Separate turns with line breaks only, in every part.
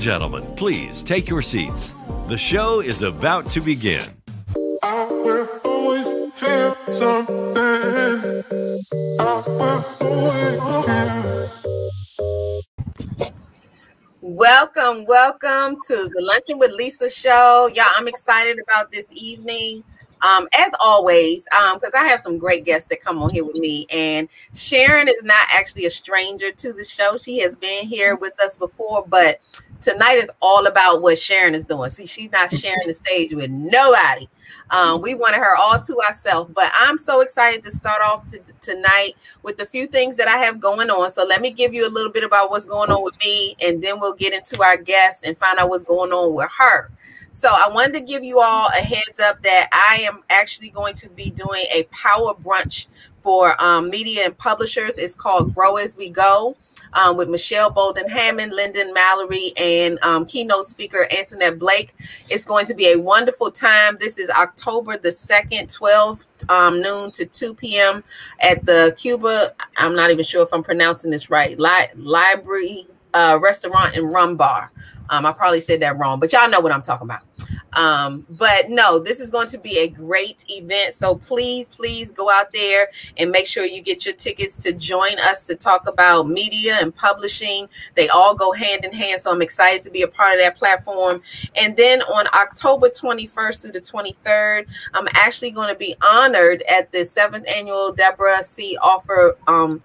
and gentlemen, please take your seats. The show is about to begin.
Welcome, welcome to the Luncheon with Lisa show. Y'all, I'm excited about this evening. Um, as always, because um, I have some great guests that come on here with me, and Sharon is not actually a stranger to the show. She has been here with us before, but tonight is all about what Sharon is doing. See, she's not sharing the stage with nobody. Um, we wanted her all to ourselves, but I'm so excited to start off to, tonight with a few things that I have going on. So let me give you a little bit about what's going on with me, and then we'll get into our guest and find out what's going on with her. So I wanted to give you all a heads up that I am actually going to be doing a power brunch for um, media and publishers. It's called Grow as We Go um, with Michelle Bolden Hammond, Lyndon Mallory, and um, keynote speaker Antoinette Blake. It's going to be a wonderful time. This is October the 2nd, 12 um, noon to 2 p.m. at the Cuba. I'm not even sure if I'm pronouncing this right. Li- library uh, restaurant and rum bar. Um, I probably said that wrong, but y'all know what I'm talking about. Um, but no, this is going to be a great event. So please, please go out there and make sure you get your tickets to join us to talk about media and publishing. They all go hand in hand. So I'm excited to be a part of that platform. And then on October 21st through the 23rd, I'm actually going to be honored at the seventh annual Deborah C. Offer um,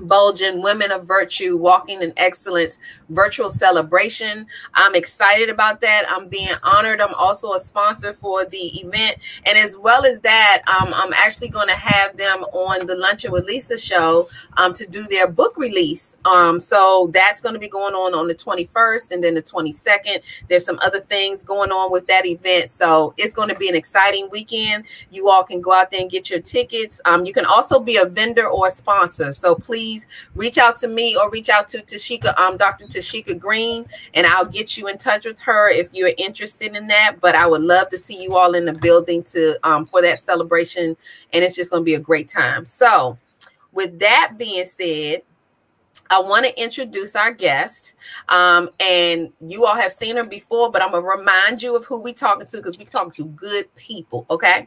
Bulgin Women of Virtue Walking in Excellence virtual celebration. I'm excited about that. I'm being honored. I'm also a sponsor for the event. And as well as that, um, I'm actually going to have them on the Luncheon with Lisa show um, to do their book release. Um, so that's going to be going on on the 21st and then the 22nd. There's some other things going on with that event. So it's going to be an exciting weekend. You all can go out there and get your tickets. Um, you can also be a vendor or a sponsor. So please please reach out to me or reach out to Tashika, um, Dr. Tashika Green, and I'll get you in touch with her if you're interested in that. But I would love to see you all in the building to um, for that celebration, and it's just going to be a great time. So, with that being said, I want to introduce our guest. Um, and you all have seen her before, but I'm gonna remind you of who we talking to because we talking to good people. Okay.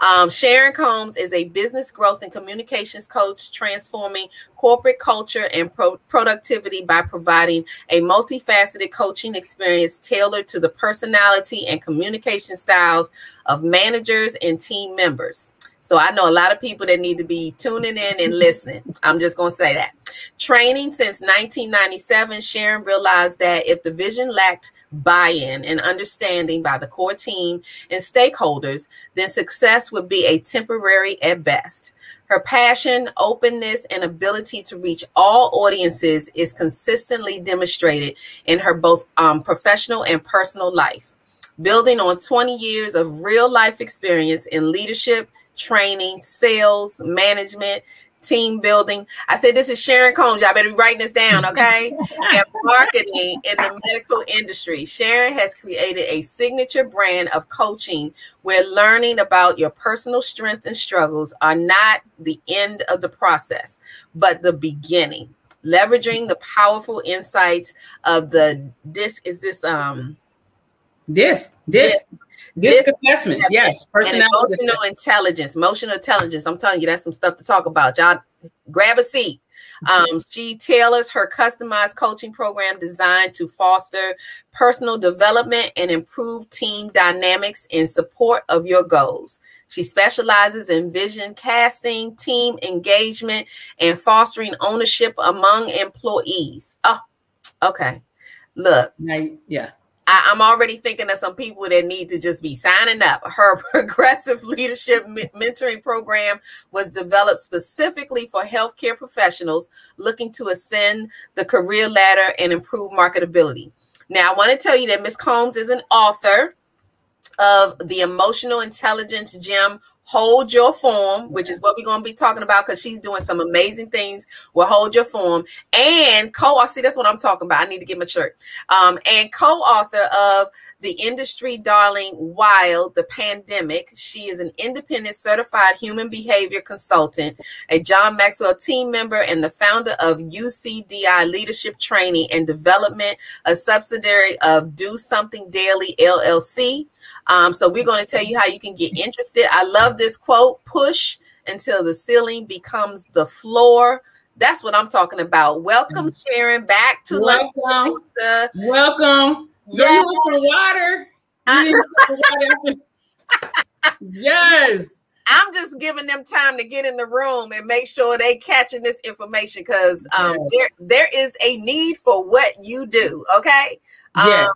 Um, Sharon Combs is a business growth and communications coach, transforming corporate culture and pro- productivity by providing a multifaceted coaching experience tailored to the personality and communication styles of managers and team members. So I know a lot of people that need to be tuning in and listening. I'm just going to say that. Training since 1997, Sharon realized that if the vision lacked buy in and understanding by the core team and stakeholders, then success would be a temporary at best. Her passion, openness, and ability to reach all audiences is consistently demonstrated in her both um, professional and personal life. Building on 20 years of real life experience in leadership, training, sales, management, team building. I said, This is Sharon Combs. Y'all better be writing this down, okay? and marketing in the medical industry. Sharon has created a signature brand of coaching where learning about your personal strengths and struggles are not the end of the process, but the beginning. Leveraging the powerful insights of the this is this um
this this DISC assessments, yes.
Personality And emotional intelligence, emotional intelligence. I'm telling you, that's some stuff to talk about. Y'all grab a seat. Um, she tailors her customized coaching program designed to foster personal development and improve team dynamics in support of your goals. She specializes in vision casting, team engagement, and fostering ownership among employees. Oh, okay. Look,
yeah.
I, am already thinking of some people that need to just be signing up. Her progressive leadership mentoring program was developed specifically for healthcare professionals looking to ascend the career ladder and improve marketability. Now, I want to tell you that Ms. Combs is an author. of the emotional intelligence gym Hold Your Form, which is what we're going to be talking about because she's doing some amazing things with Hold Your Form. And co author. see, that's what I'm talking about. I need to get my shirt. Um, and co author of the industry darling Wild, the Pandemic. She is an independent certified human behavior consultant, a John Maxwell team member, and the founder of UCDI Leadership Training and Development, a subsidiary of Do Something Daily LLC. Um, so we're going to tell you how you can get interested. I love this quote push until the ceiling becomes the floor. That's what I'm talking about. Welcome, mm. Sharon, back to
Welcome. Welcome. Yeah. You want some water? some water yes.
I'm just giving them time to get in the room and make sure they catching this information because um, yes. there there is a need for what you do. Okay.
Yes.
Um,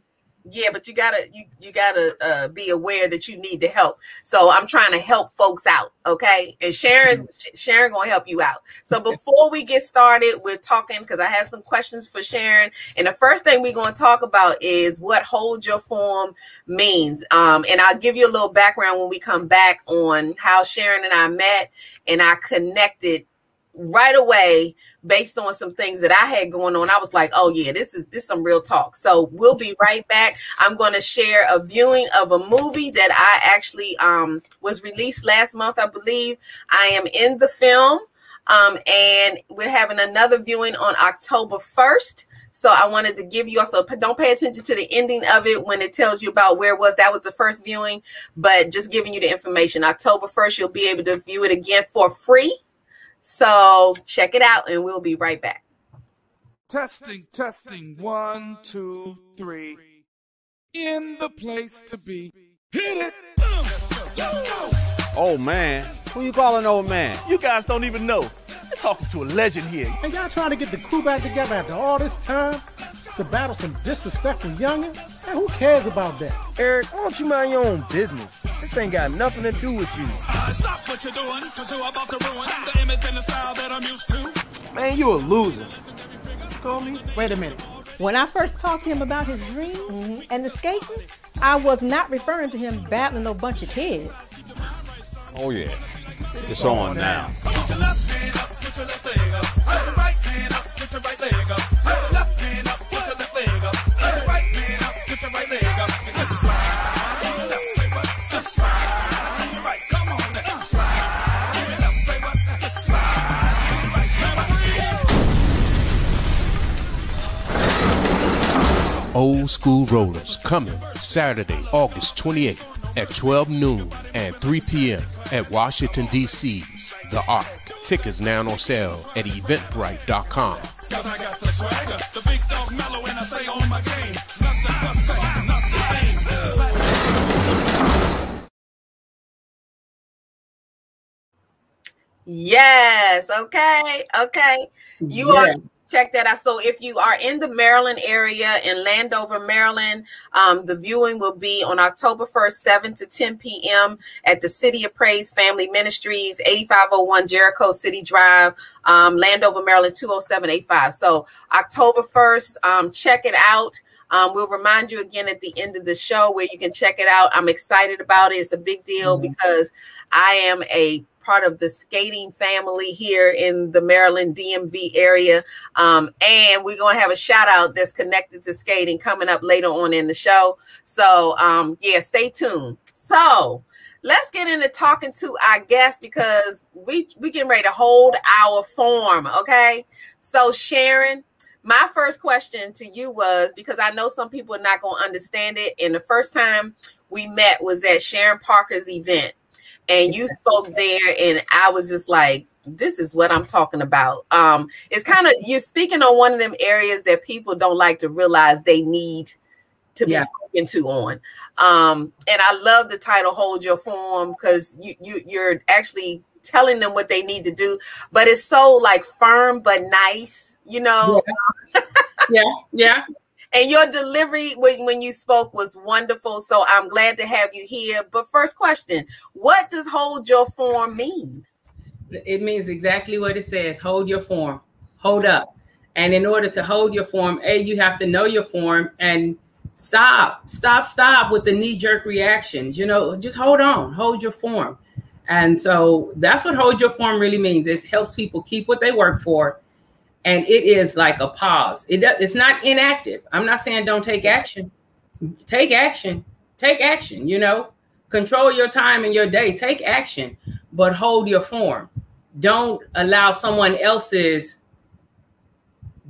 yeah but you gotta you you gotta uh, be aware that you need to help. So i'm trying to help folks out okay? And sharon mm-hmm. sharon gonna help you out. So before we get started we're talking because i have some questions for sharon and the first thing we're to talk about is what hold your form means. Um, and i'll give you a little background when we come back on how sharon and i met and i connected right away based on some things that I had going on. I was like, oh yeah, this is this some real talk. So we'll be right back. I'm going to share a viewing of a movie that I actually um was released last month, I believe. I am in the film. Um, and we're having another viewing on October 1st. So I wanted to give you also don't pay attention to the ending of it when it tells you about where was. That was the first viewing, but just giving you the information. October 1st, you'll be able to view it again for free. So check it out and we'll be right back.
Testing, testing, one, two, three. In the place to be. Hit it!
Oh man, who you calling old man?
You guys don't even know. You're talking to a legend here.
And y'all trying to get the crew back together after all this time to battle some disrespectful youngins? And who cares about that?
Eric, why don't you mind your own business? This ain't got nothing to do with you.
Stop what you're doing, cause you're about to ruin the image and the style that I'm used to.
Man, you a loser. Call me?
Wait a minute.
When I first talked to him about his dreams mm-hmm. and the skating, I was not referring to him battling a bunch of kids.
Oh yeah. It's on now.
Old School Rollers coming Saturday, August 28th at 12 noon and 3 p.m. at Washington, D.C.'s The Ark. Tickets now on sale at eventbrite.com.
Yes. Okay. Okay. You yeah. are check that out. So if you are in the Maryland area in Landover, Maryland, um, the viewing will be on October 1st, 7 to 10 p.m. at the City of Praise Family Ministries, 8501 Jericho City Drive, um, Landover, Maryland, 20785. So October 1st, um, check it out. Um, we'll remind you again at the end of the show where you can check it out. I'm excited about it. It's a big deal mm-hmm. because I am a part of the skating family here in the Maryland DMV area. Um, and we're going to have a shout out that's connected to skating coming up later on in the show. So, um, yeah, stay tuned. So, let's get into talking to our guest because we we getting ready to hold our form. Okay, so Sharon, my first question to you was because I know some people are not going to understand it, and the first time we met was at Sharon Parker's event and you spoke there and i was just like this is what i'm talking about. Um it's kind of you're speaking on one of them areas that people don't like to realize they need to be yeah. spoken to on. Um and i love the title hold your form because you, you you're actually telling them what they need to do. But it's so like firm but nice you know?
Yeah. Yeah, yeah
and your delivery when, when you spoke was wonderful. So I'm glad to have you here. But first question, what does hold your form mean?
It means exactly what it says. Hold your form. Hold up. And in order to hold your form, A, you have to know your form and stop, stop, stop with the knee jerk reactions. You know, just hold on, hold your form. And so that's what hold your form really means. It helps people keep what they work for. And it is like a pause. It does, it's not inactive. I'm not saying don't take action. Take action. Take action, you know. Control your time and your day. Take action, but hold your form. Don't allow someone else's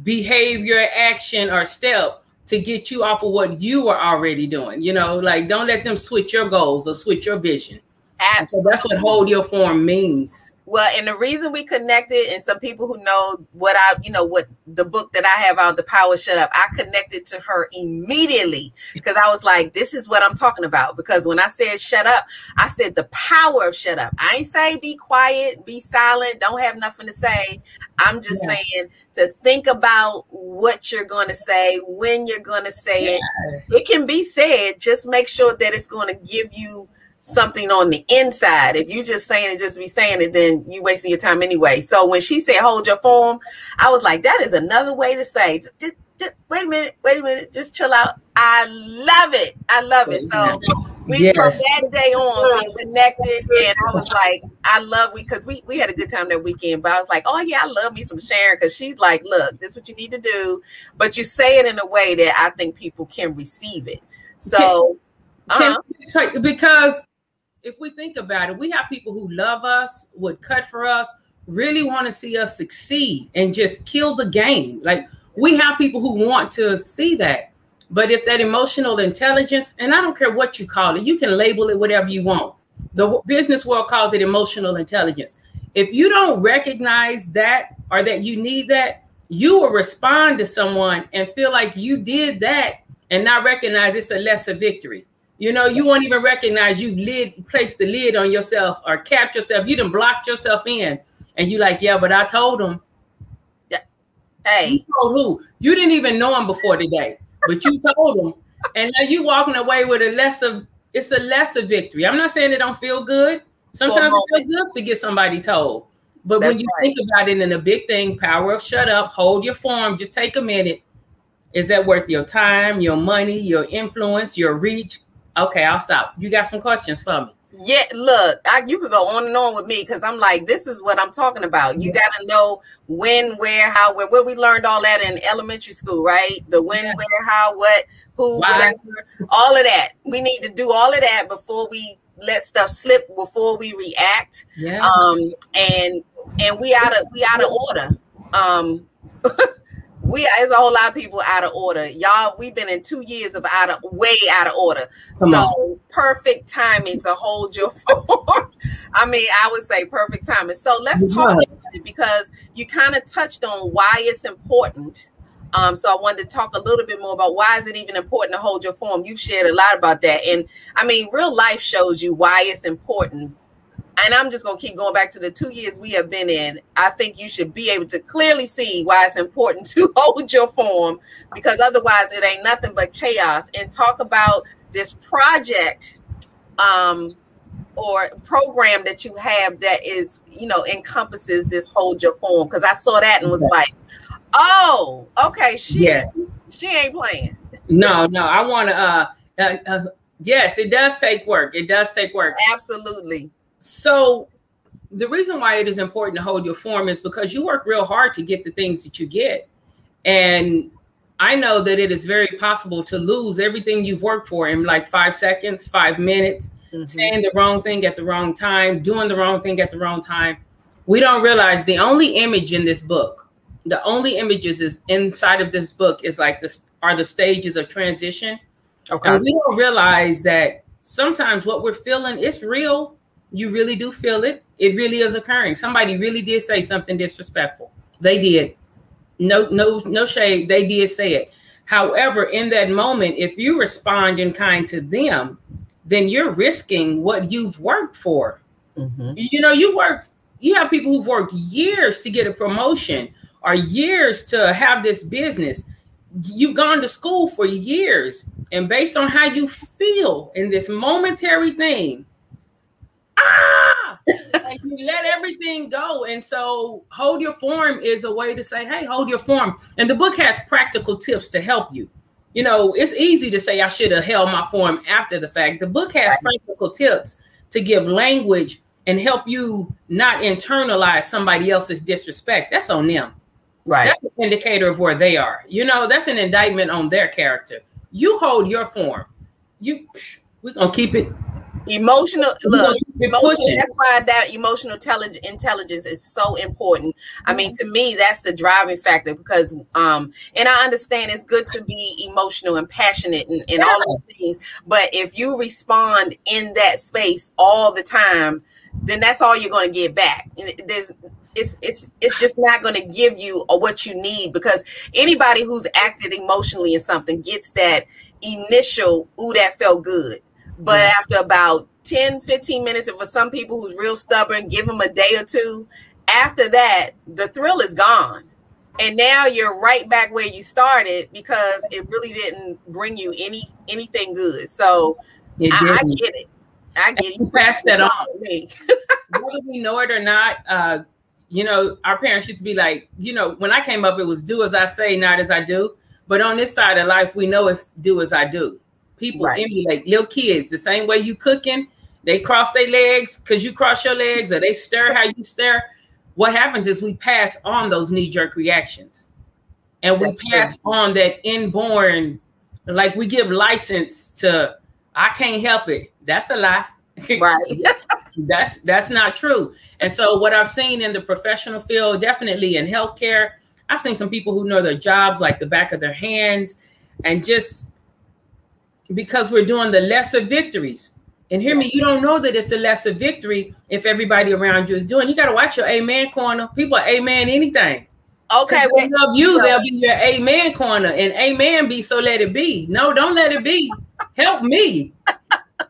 behavior, action, or step to get you off of what you are already doing. You know, like don't let them switch your goals or switch your vision.
Absolutely.
So that's what hold your form means.
Well, and the reason we connected, and some people who know what I, you know, what the book that I have out, The Power Shut Up, I connected to her immediately because I was like, this is what I'm talking about. Because when I said shut up, I said the power of shut up. I ain't say be quiet, be silent, don't have nothing to say. I'm just yeah. saying to think about what you're going to say, when you're going to say yeah. it. It can be said, just make sure that it's going to give you something on the inside. If you're just saying it, just be saying it, then you wasting your time anyway. So when she said hold your form, I was like, that is another way to say, just, just, just wait a minute, wait a minute, just chill out. I love it. I love it. So we yes. from that day on we connected and I was like, I love we because we, we had a good time that weekend, but I was like, oh yeah, I love me some Sharon because she's like, look, this is what you need to do. But you say it in a way that I think people can receive it. So
uh-huh. because if we think about it, we have people who love us, would cut for us, really want to see us succeed and just kill the game. Like we have people who want to see that. But if that emotional intelligence, and I don't care what you call it, you can label it whatever you want. The business world calls it emotional intelligence. If you don't recognize that or that you need that, you will respond to someone and feel like you did that and not recognize it's a lesser victory. You know, you won't even recognize you lid placed the lid on yourself or capped yourself. You done blocked yourself in, and you like, yeah, but I told him.
Hey,
you told who? You didn't even know him before today, but you told him, and now you walking away with a lesser. It's a lesser victory. I'm not saying it don't feel good. Sometimes it feels good to get somebody told. But That's when you right. think about it in a big thing, power of shut up, hold your form, just take a minute. Is that worth your time, your money, your influence, your reach? Okay, I'll stop. You got some questions for me?
Yeah, look, I, you could go on and on with me because I'm like, this is what I'm talking about. You got to know when, where, how, where. Where we learned all that in elementary school, right? The when, yeah. where, how, what, who, Why? whatever, all of that. We need to do all of that before we let stuff slip, before we react. Yeah. Um, and and we out of we out of order. Um, we there's a whole lot of people out of order. Y'all, we've been in two years of out of way out of order. Come so on. perfect timing to hold your form. I mean, I would say perfect timing. So let's talk because you kind of touched on why it's important. Um, so I wanted to talk a little bit more about why is it even important to hold your form. You've shared a lot about that, and I mean, real life shows you why it's important and I'm just going to keep going back to the two years we have been in. I think you should be able to clearly see why it's important to hold your form because otherwise it ain't nothing but chaos. And talk about this project um, or program that you have that is, you know, encompasses this hold your form. Because I saw that and was like, oh, okay, she, yes. she ain't playing.
No, no, I want to. Uh, uh, uh, yes, it does take work. It does take work.
Absolutely.
So the reason why it is important to hold your form is because you work real hard to get the things that you get. And I know that it is very possible to lose everything you've worked for in like five seconds, five minutes, mm-hmm. saying the wrong thing at the wrong time, doing the wrong thing at the wrong time. We don't realize the only image in this book, the only images is inside of this book is like this are the stages of transition. Okay. And we don't realize that sometimes what we're feeling is real, you really do feel it. It really is occurring. Somebody really did say something disrespectful. They did. No, no, no shade. They did say it. However, in that moment, if you respond in kind to them, then you're risking what you've worked for. Mm-hmm. You know, you work, you have people who've worked years to get a promotion or years to have this business. You've gone to school for years. And based on how you feel in this momentary thing, ah, like you let everything go. And so hold your form is a way to say, hey, hold your form. And the book has practical tips to help you. you know, it's easy to say I should have held my form after the fact. The book has practical tips to give language and help you not internalize somebody else's disrespect. That's on them.
Right.
That's an indicator of where they are. You know, that's an indictment on their character. You hold your form. You we're gonna keep it
Emotional look, that's why that emotional intelligence intelligence is so important. I mean, to me, that's the driving factor because um and I understand it's good to be emotional and passionate and, and all those things, but if you respond in that space all the time, then that's all you're gonna get back. And there's it's it's it's just not going to give you what you need because anybody who's acted emotionally in something gets that initial ooh that felt good but after about 10 15 minutes and for some people who's real stubborn give them a day or two after that the thrill is gone and now you're right back where you started because it really didn't bring you any anything good so I, I get it i get it
You pass that on.
me.
whether we know it or not, uh, you know, our parents used to be like, you know, when I came up, it was do as I say, not as I do. But on this side of life, we know it's do as I do. People
Right.
emulate little kids the same way you cooking. They cross their legs because you cross your legs, or they stir how you stir. What happens is we pass on those knee jerk reactions, and we
That's true.
pass on that inborn, like we give license to. I can't help it. That's a lie.
right
that's that's not true. And so what I've seen in the professional field, definitely in healthcare, I've seen some people who know their jobs like the back of their hands, and just because we're doing the lesser victories. And hear me, you don't know that it's a lesser victory if everybody around you is doing. You got to watch your amen corner. People are amen anything.
okay
they love you,
so-
they'll be your amen corner, and amen be so let it be. No, don't let it be. Help me,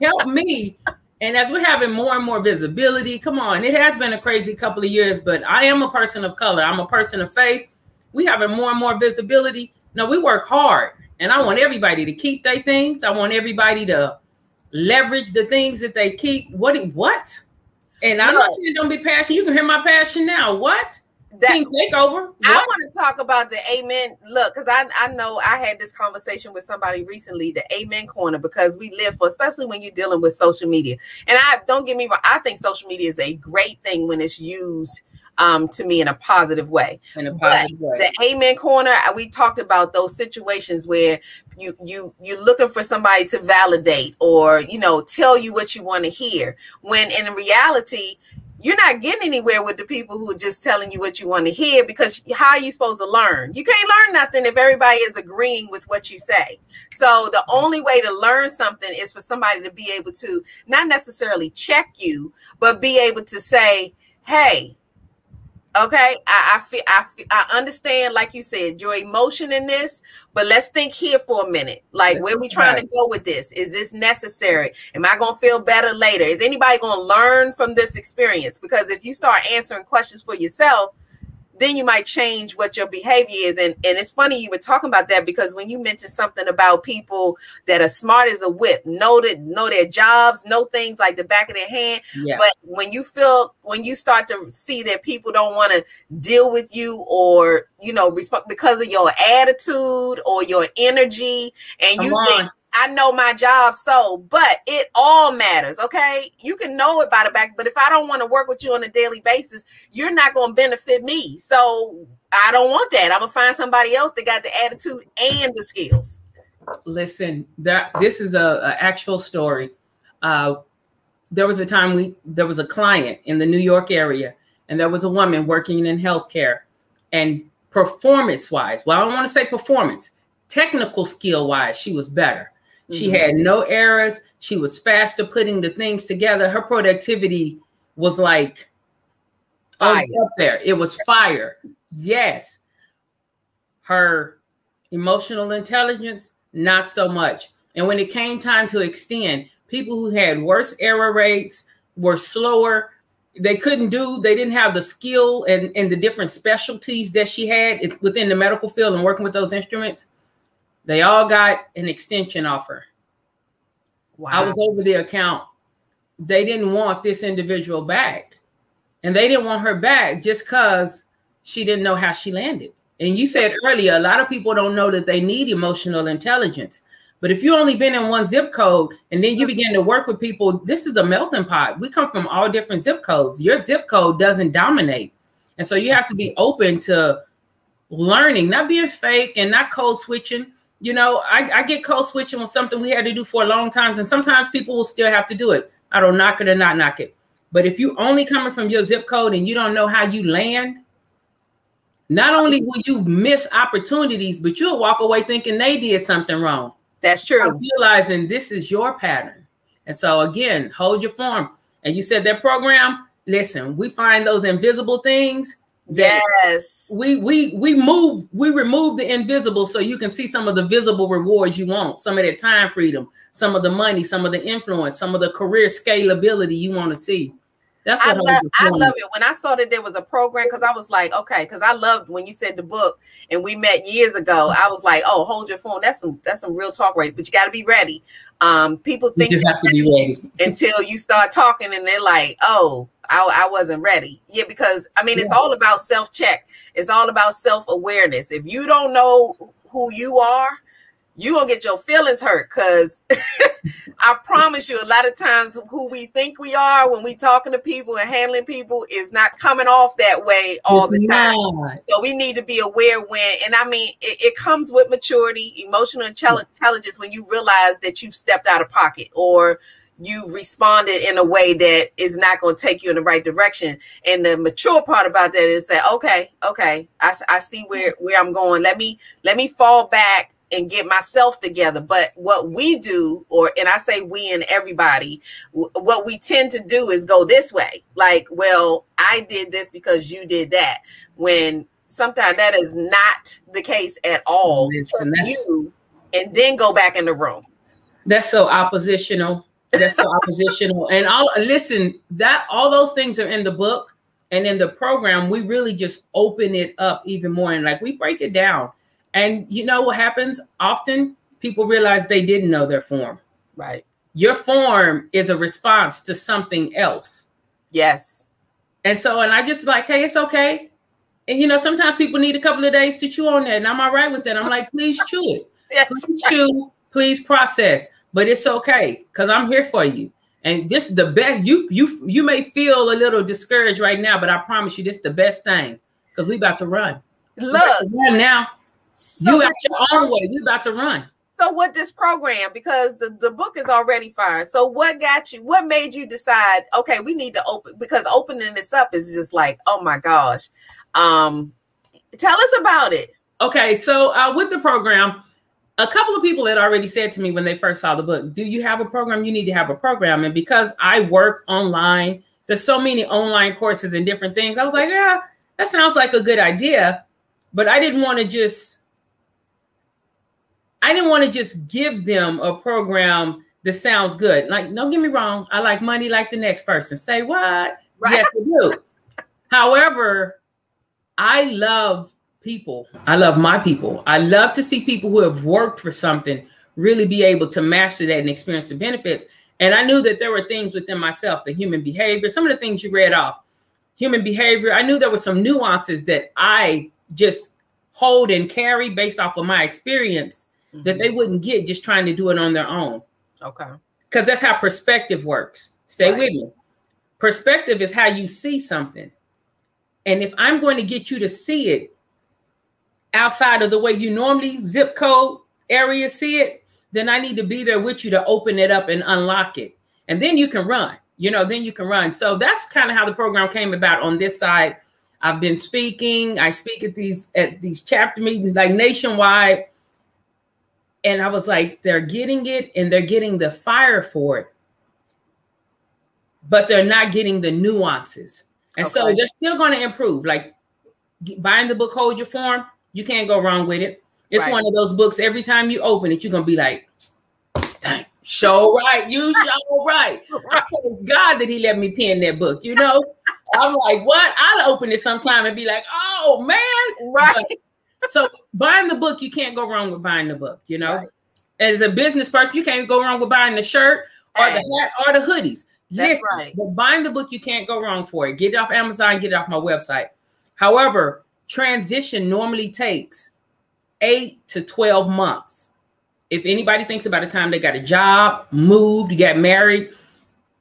help me. And as we're having more and more visibility, come on, it has been a crazy couple of years, but I am a person of color. I'm a person of faith. We having more and more visibility. No, we work hard, and I want everybody to keep their things. I want everybody to leverage the things that they keep. What? What? And I'm not
Look.
saying don't be passionate. You can hear my passion now. What?
that,
Team takeover.
I want to talk about the amen. Look, because I, I know I had this conversation with somebody recently, the amen corner, because we live for, especially when you're dealing with social media. And I don't get me wrong, I think social media is a great thing when it's used um, to me in a positive way.
in a
But
way.
the amen corner, uh, we talked about those situations where you you you're looking for somebody to validate or you know tell you what you want to hear. When in reality, you're not getting anywhere with the people who are just telling you what you want to hear because how are you supposed to learn? You can't learn nothing if everybody is agreeing with what you say. So the only way to learn something is for somebody to be able to not necessarily check you, but be able to say, "Hey, okay, I I feel I feel, I understand, like you said, your emotion in this, but let's think here for a minute. Like, where we trying
about
to go with this? Is this necessary? Am I gonna feel better later? Is anybody gonna learn from this experience? Because if you start answering questions for yourself, then you might change what your behavior is. And and it's funny you were talking about that because when you mentioned something about people that are smart as a whip, know that know their jobs, know things like the back of their hand.
Yeah.
But when you feel when you start to see that people don't want to deal with you or you know resp- because of your attitude or your energy, and you
Come
think
on.
I know my job so, but it all matters. Okay, you can know it by the back, but if I don't want to work with you on a daily basis, you're not going to benefit me. So I don't want that. I'm gonna find somebody else that got the attitude and the skills.
Listen, that this is a, a actual story. Uh, there was a time we there was a client in the New York area, and there was a woman working in healthcare, and performance wise, well, I don't want to say performance, technical skill wise, she was better. She
Mhm.
had no errors. She was faster putting the things together. Her productivity was like
Fire.
up there. It was fire. Yes. Her emotional intelligence, not so much. And when it came time to extend, people who had worse error rates were slower. They couldn't do, they didn't have the skill and, and the different specialties that she had within the medical field and working with those instruments. They all got an extension offer.
Wow.
I was over the account. They didn't want this individual back. And they didn't want her back just because she didn't know how she landed. And you said earlier, a lot of people don't know that they need emotional intelligence. But if you only been in one zip code and then you begin to work with people, this is a melting pot. We come from all different zip codes. Your zip code doesn't dominate. And so you have to be open to learning, not being fake and not code switching. You know, I, I get code switching with something we had to do for a long time, and sometimes people will still have to do it. I don't knock it or not knock it. But if you only coming from your zip code and you don't know how you land, not only will you miss opportunities, but you'll walk away thinking they did something wrong.
That's true.
Realizing this is your pattern. And so again, hold your form. And you said that program, listen, we find those invisible things.
Yes.
We we we move, we remove the invisible so you can see some of the visible rewards you want, some of that time freedom, some of the money, some of the influence, some of the career scalability you want to see. That's what
I love, I love it. When I saw that there was a program, because I was like, okay, because I loved when you said the book and we met years ago. I was like, oh, hold your phone. That's some that's some real talk right, but you got to be ready. Um, people think
you have to be ready
until you start talking, and they're like, oh, I, I wasn't ready. Yeah, because I mean, it's yeah. all about self check. It's all about self awareness. If you don't know who you are, you gonna get your feelings hurt because I promise you a lot of times who we think we are when we talking to people and handling people is not coming off that way all it's the time. Not. So we need to be aware when and I mean it, it comes with maturity, emotional intelligence when you realize that you've stepped out of pocket or you responded in a way that is not going to take you in the right direction. And the mature part about that is say, okay, okay, I, I see where where I'm going. Let me let me fall back and get myself together. But what we do, or and I say we and everybody, what we tend to do is go this way. Like, well, I did this because you did that. When sometimes that is not the case at all. you and then go back in the room.
That's so oppositional. That's so oppositional. And all listen, that all those things are in the book. And in the program, we really just open it up even more. And like we break it down and you know what happens? Often people realize they didn't know their form.
Right.
Your form is a response to something else.
Yes.
And so, and I just like, hey, it's okay. And you know, sometimes people need a couple of days to chew on that. And I'm all right with that. I'm like, please chew it. please chew, please process. But it's okay because I'm here for you. And this is the best. You you you may feel a little discouraged right now, but I promise you, this is the best thing because we about to run.
Look
run now. So you got your own way. You about to run.
So what this program because the, the book is already fire. So what got you? What made you decide? Okay, we need to open because opening this up is just like oh my gosh. Um, tell us about it.
Okay, so uh, with the program, a couple of people had already said to me when they first saw the book, "Do you have a program? You need to have a program." And because I work online, there's so many online courses and different things. I was like, "Yeah, that sounds like a good idea," but I didn't want to just I didn't want to just give them a program that sounds good. Like, don't get me wrong, I like money like the next person. Say what? Right. Yes, I do. However, I love people. I love my people. I love to see people who have worked for something really be able to master that and experience the benefits. And I knew that there were things within myself, the human behavior, some of the things you read off, human behavior. I knew there were some nuances that I just hold and carry based off of my experience mm-hmm. that they wouldn't get just trying to do it on their own.
Okay.
Because that's how perspective works. Stay right. with me. Perspective is how you see something. And if I'm going to get you to see it outside of the way you normally zip code area see it, then I need to be there with you to open it up and unlock it. And then you can run. You know, then you can run. So that's kind of how the program came about on this side. I've been speaking. I speak at these at these chapter meetings like nationwide and I was like, they're getting it and they're getting the fire for it, but they're not getting the nuances. And okay. so they're still going to improve. Like buying the book, Hold Your Form, you can't go wrong with it. It's right. one of those books, every time you open it, you're going to be like, dang, show right. You show right. God that he let me pen that book, you know? I'm like, what? I'll open it sometime and be like, oh man.
Right. But
so buying the book, you can't go wrong with buying the book. You know, right. as a business person, you can't go wrong with buying the shirt or hey. the hat or the hoodies.
That's right.
But buying the book, you can't go wrong for it. Get it off Amazon, get it off my website. However, transition normally takes eight to 12 months. If anybody thinks about the time they got a job, moved, got married,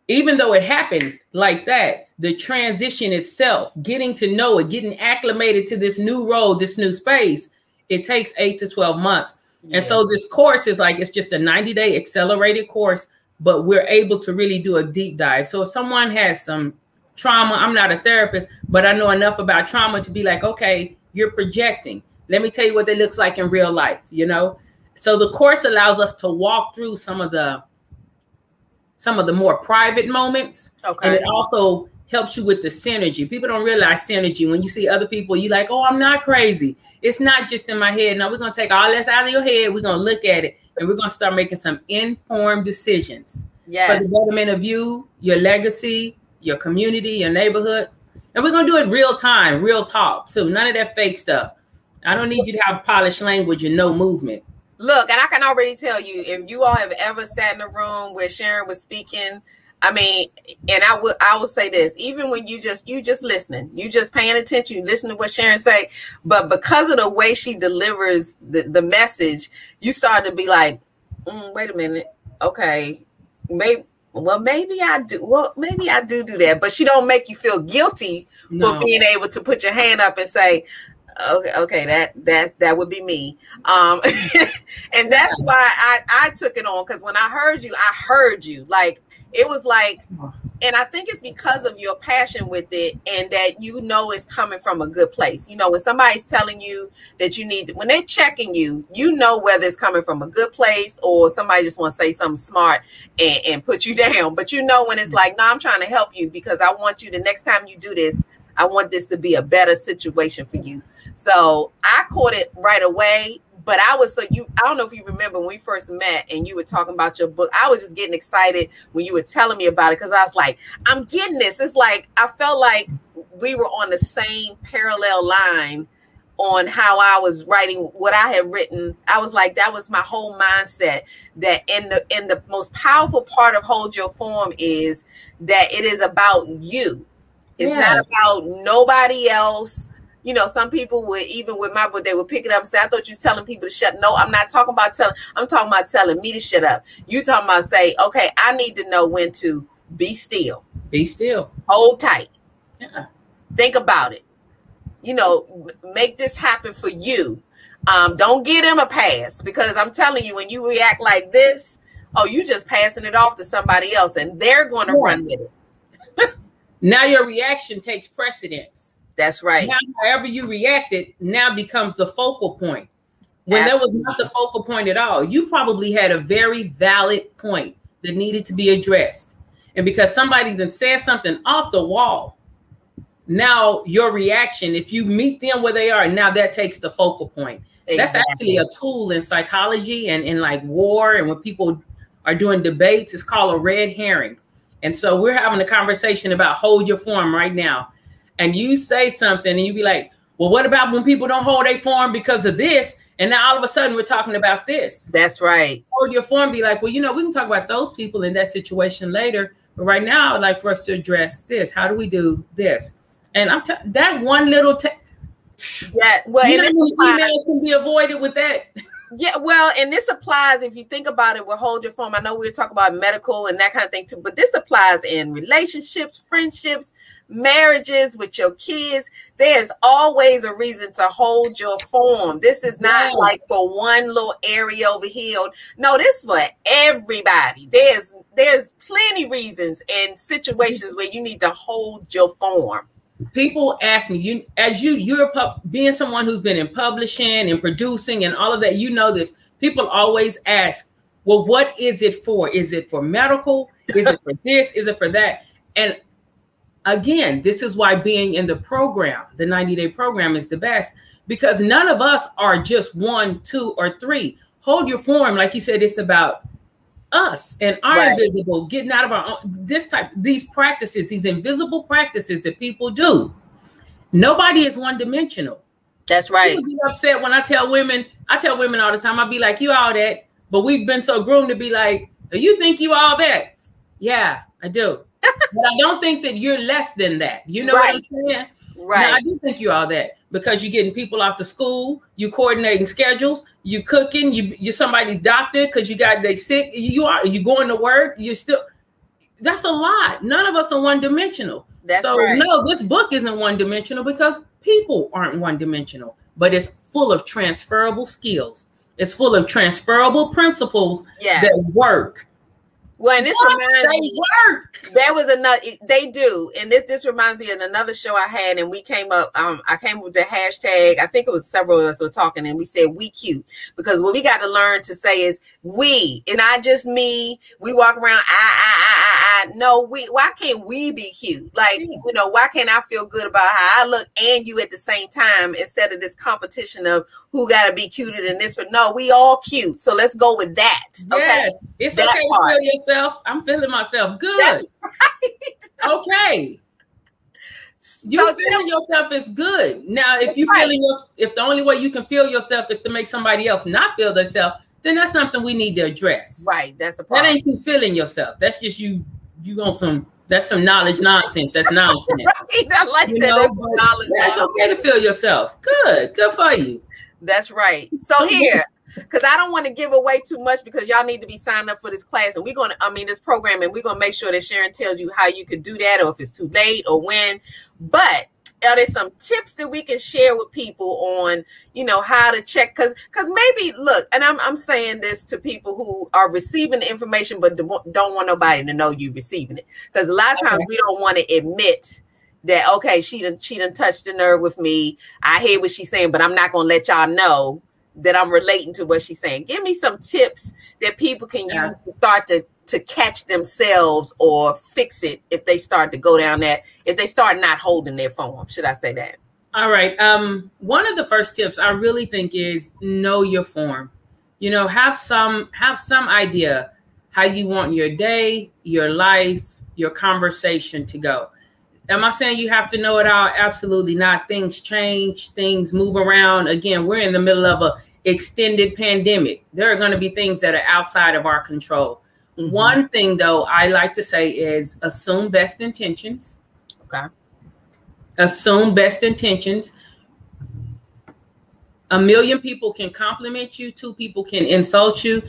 even though it happened like that, the transition itself, getting to know it, getting acclimated to this new role, this new space, it takes eight to 12 months. Yeah. And so this course is like it's just a 90 day accelerated course, but we're able to really do a deep dive. So if someone has some trauma, I'm not a therapist, but I know enough about trauma to be like, okay, you're projecting. Let me tell you what that looks like in real life, you know? So the course allows us to walk through some of the some of the more private moments. Okay. And it also helps you with the synergy. People don't realize synergy. When you see other people, You're like, oh, I'm not crazy. It's not just in my head. Now we're gonna take all this out of your head. We're gonna look at it and we're gonna start making some informed decisions yes. for the betterment of you, your legacy, your community, your neighborhood. And we're gonna do it real time, real talk too. None of that fake stuff. I don't need you to have polished language and no movement.
Look, and I can already tell you, if you all have ever sat in a room where Sharon was speaking, I mean, and I would I will say this, even when you just you just listening, you just paying attention, you listen to what Sharon say, but because of the way she delivers the, the message, you start to be like, mm, wait a minute, okay, maybe well maybe i do well maybe i do do that but she don't make you feel guilty no. for being able to put your hand up and say okay okay that that that would be me. Um and that's why i i took it on because when i heard you i heard you. Like it was like and i think it's because of your passion with it and that you know it's coming from a good place. You know when somebody's telling you that you need to, when they're checking you you know whether it's coming from a good place or somebody just want to say something smart and, and put you down. But you know when it's like no i'm trying to help you because i want you the next time you do this i want this to be a better situation for you. So i caught it right away but I was so you I don't know if you remember when we first met and you were talking about your book. I was just getting excited when you were telling me about it because I was like, I'm getting this. It's like I felt like we were on the same parallel line on how I was writing what I had written. I was like, that was my whole mindset. That in the in the most powerful part of hold your form is that it is about you. It's yeah. not about nobody else you know, some people would even with my book, they would pick it up and say, I thought you was telling people to shut. No, I'm not talking about telling, I'm talking about telling me to shut up. You talking about say, okay, I need to know when to be still.
Be still.
Hold tight. Yeah. Think about it. You know, make this happen for you. Um, don't give them a pass because I'm telling you, when you react like this, oh, you just passing it off to somebody else and they're going to yeah. run with it.
now your reaction takes precedence
that's right.
Now, however you reacted now becomes the focal point. When Absolutely. that was not the focal point at all, you probably had a very valid point that needed to be addressed. And because somebody then said something off the wall, now your reaction, if you meet them where they are, now that takes the focal point. Exactly. That's actually a tool in psychology and in like war and when people are doing debates, it's called a red herring. And so we're having a conversation about hold your form right now and you say something and you be like, well, what about when people don't hold a form because of this? And now all of a sudden we're talking about this.
That's right.
Hold your form, be like, well, you know, we can talk about those people in that situation later. But right now, I'd like for us to address this. How do we do this? And I'm t- that one little te-
yeah, well,
you emails can be avoided with that.
Yeah, well, and this applies if you think about it with hold your form. I know we were talking about medical and that kind of thing too, but this applies in relationships, friendships, marriages, with your kids. There's always a reason to hold your form. This is not like for one little area over here. No, this is for everybody. There's there's plenty reasons and situations where you need to hold your form
people ask me you as you you're being someone who's been in publishing and producing and all of that you know this people always ask well what is it for is it for medical is it for this is it for that and again this is why being in the program the 90 day program is the best because none of us are just one two or three hold your form like you said it's about us and our right. invisible, getting out of our own, this type, these practices, these invisible practices that people do. Nobody is one dimensional.
That's right.
People get upset when I tell women, I tell women all the time, I'll be like, you all that, but we've been so groomed to be like, you think you all that? Yeah, I do. But I don't think that you're less than that. You know right. what I'm saying?
Right.
Now, I do think you all that because you're getting people off to school, you coordinating schedules, you cooking, you you're somebody's doctor because you got they sick. You are you going to work. You're still. That's a lot. None of us are one dimensional.
That's
so
right.
no, this book isn't one dimensional because people aren't one dimensional, but it's full of transferable skills. It's full of transferable principles
Yes.
that work.
Well, and this
Yes,
reminds
they
me.
work.
There was another. They do, and this this reminds me of another show I had, and we came up. Um, I came up with the hashtag. I think it was several of us were talking, and we said "we cute" because what we got to learn to say is "we." It's not just me. We walk around. I, I, I, I, I. No, we. Why can't we be cute? Like you know, why can't I feel good about how I look and you at the same time instead of this competition of who got to be cuter than this? But no, we all cute. So let's go with that. Okay.
Yes, it's
That
okay
part.
Yourself. I'm feeling myself good.
That's
okay. You
So
feeling yourself is good. Now, if you
Right.
feeling your, if the only way you can feel yourself is to make somebody else not feel themselves, then that's something we need to address.
Right. That's the problem.
That ain't you feeling yourself. That's just you. You on some. That's some knowledge nonsense. That's nonsense.
I like
You
that.
know,
That's knowledge.
it's okay to feel yourself. Good. Good for you.
That's right. So here, because I don't want to give away too much because y'all need to be signed up for this class, and we're gonna, I mean, this program, and we're gonna make sure that Sharon tells you how you could do that, or if it's too late, or when. But are there some tips that we can share with people on, you know, how to check? Because, because maybe look, and I'm I'm saying this to people who are receiving the information but don't don't want nobody to know you receiving it, because a lot of times
Okay.
we don't want to admit that okay, she done she done touched the nerve with me. I hear what she's saying, but I'm not gonna let y'all know that I'm relating to what she's saying. Give me some tips that people can
Yeah.
use to start to to catch themselves or fix it if they start to go down that if they start not holding their form. Should I say that?
All right. Um, one of the first tips I really think is know your form. You know, have some have some idea how you want your day, your life, your conversation to go. Am I saying you have to know it all? Absolutely not. Things change, things move around. Again, we're in the middle of a extended pandemic. There are going to be things that are outside of our control.
Mhm.
One thing though I like to say is assume best intentions
Okay.
assume best intentions. A million people can compliment you, two people can insult you,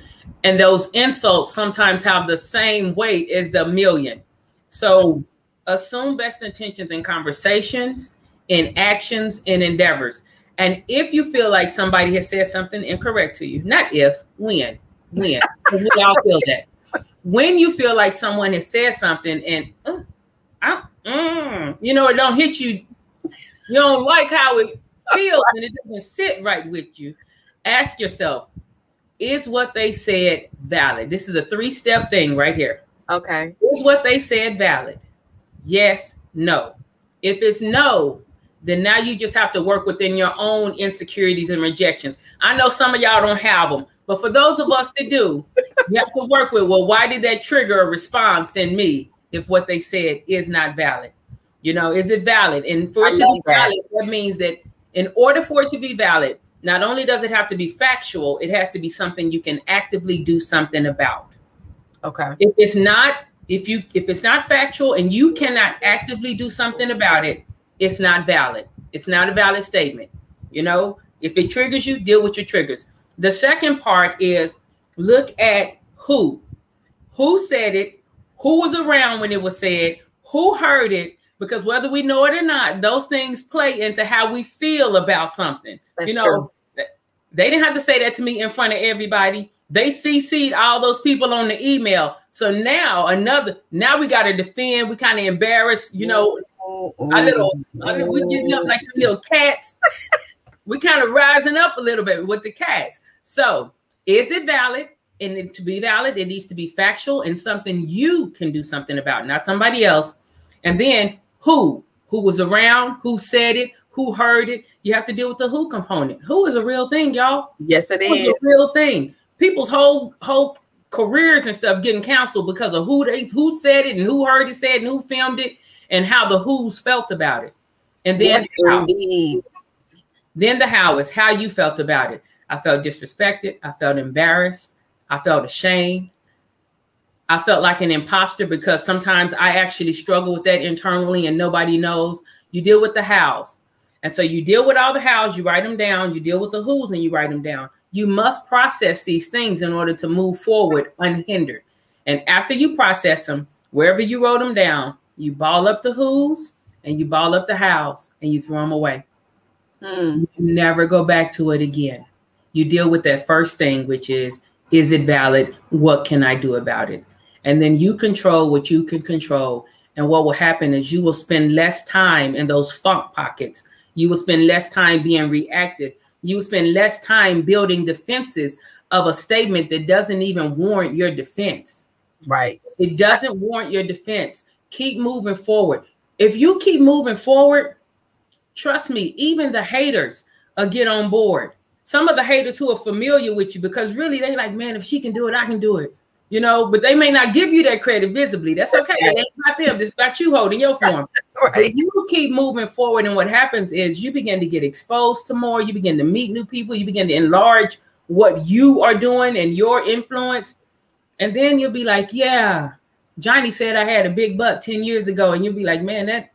and those insults sometimes have the same weight as the million. So assume best intentions in conversations, in actions, and endeavors. And if you feel like somebody has said something incorrect to you, not if, when, when, we all feel that. When you feel like someone has said something and uh, I, mm, you know, it don't hit you. You don't like how it feels and it doesn't sit right with you. Ask yourself, is what they said valid? This is a three step thing right here.
Okay.
Is what they said valid? Yes, no. If it's no, then now you just have to work within your own insecurities and rejections. I know some of y'all don't have them, but for those of us that do, you have to work with well, why did that trigger a response in me if what they said is not valid? You know, is it valid? And for
I
it to be
that.
valid, that means that in order for it to be valid, not only does it have to be factual, it has to be something you can actively do something about
Okay.
if it's not if you if it's not factual and you cannot actively do something about it it's not valid. It's not a valid statement you know? If it triggers you deal with your triggers. The second part is look at who. Who said it? Who was around when it was said? Who heard it? Because whether we know it or not those things play into how we feel about something.
That's
you know
true.
they didn't have to say that to me in front of everybody. They CC'd all those people on the email. So now another, now we got to defend. We kind of embarrassed, you know, our little, our little- we getting up like little cats. we kind of rising up a little bit with the cats. So is it valid? And to be valid, it needs to be factual and something you can do something about, not somebody else. And then who? Who was around? Who said it? Who heard it? You have to deal with the who component. Who is a real thing, y'all?
Yes, it
Who is
is.
a real thing. People's whole whole careers and stuff getting canceled because of who they who said it and who heard it said and who filmed it and how the who's felt about it. And then
Yes,
how.
indeed.
Then the how is how you felt about it. I felt disrespected. I felt embarrassed. I felt ashamed. I felt like an imposter because sometimes I actually struggle with that internally and nobody knows. you deal with the hows. And so you deal with all the hows, you write them down, you deal with the who's, and you write them down. You must process these things in order to move forward unhindered. And after you process them, wherever you wrote them down, you ball up the who's and you ball up the hows and you throw them away.
Mm.
You never go back to it again. You deal with that first thing, which is, is it valid? What can I do about it? And then you control what you can control. And what will happen is you will spend less time in those funk pockets. You will spend less time being reactive. You spend less time building defenses of a statement that doesn't even warrant your defense.
Right.
It doesn't warrant your defense. Keep moving forward. If you keep moving forward, trust me, even the haters get on board. Some of the haters who are familiar with you, because really they like, man, if she can do it, I can do it. You know, but they may not give you that credit visibly. That's okay. It ain't about them. It's about you holding your form.
Right.
You keep moving forward, and what happens is you begin to get exposed to more. You begin to meet new people. You begin to enlarge what you are doing and your influence. And then you'll be like, yeah, Johnny said I had a big butt 10 years ago. And you'll be like, man, that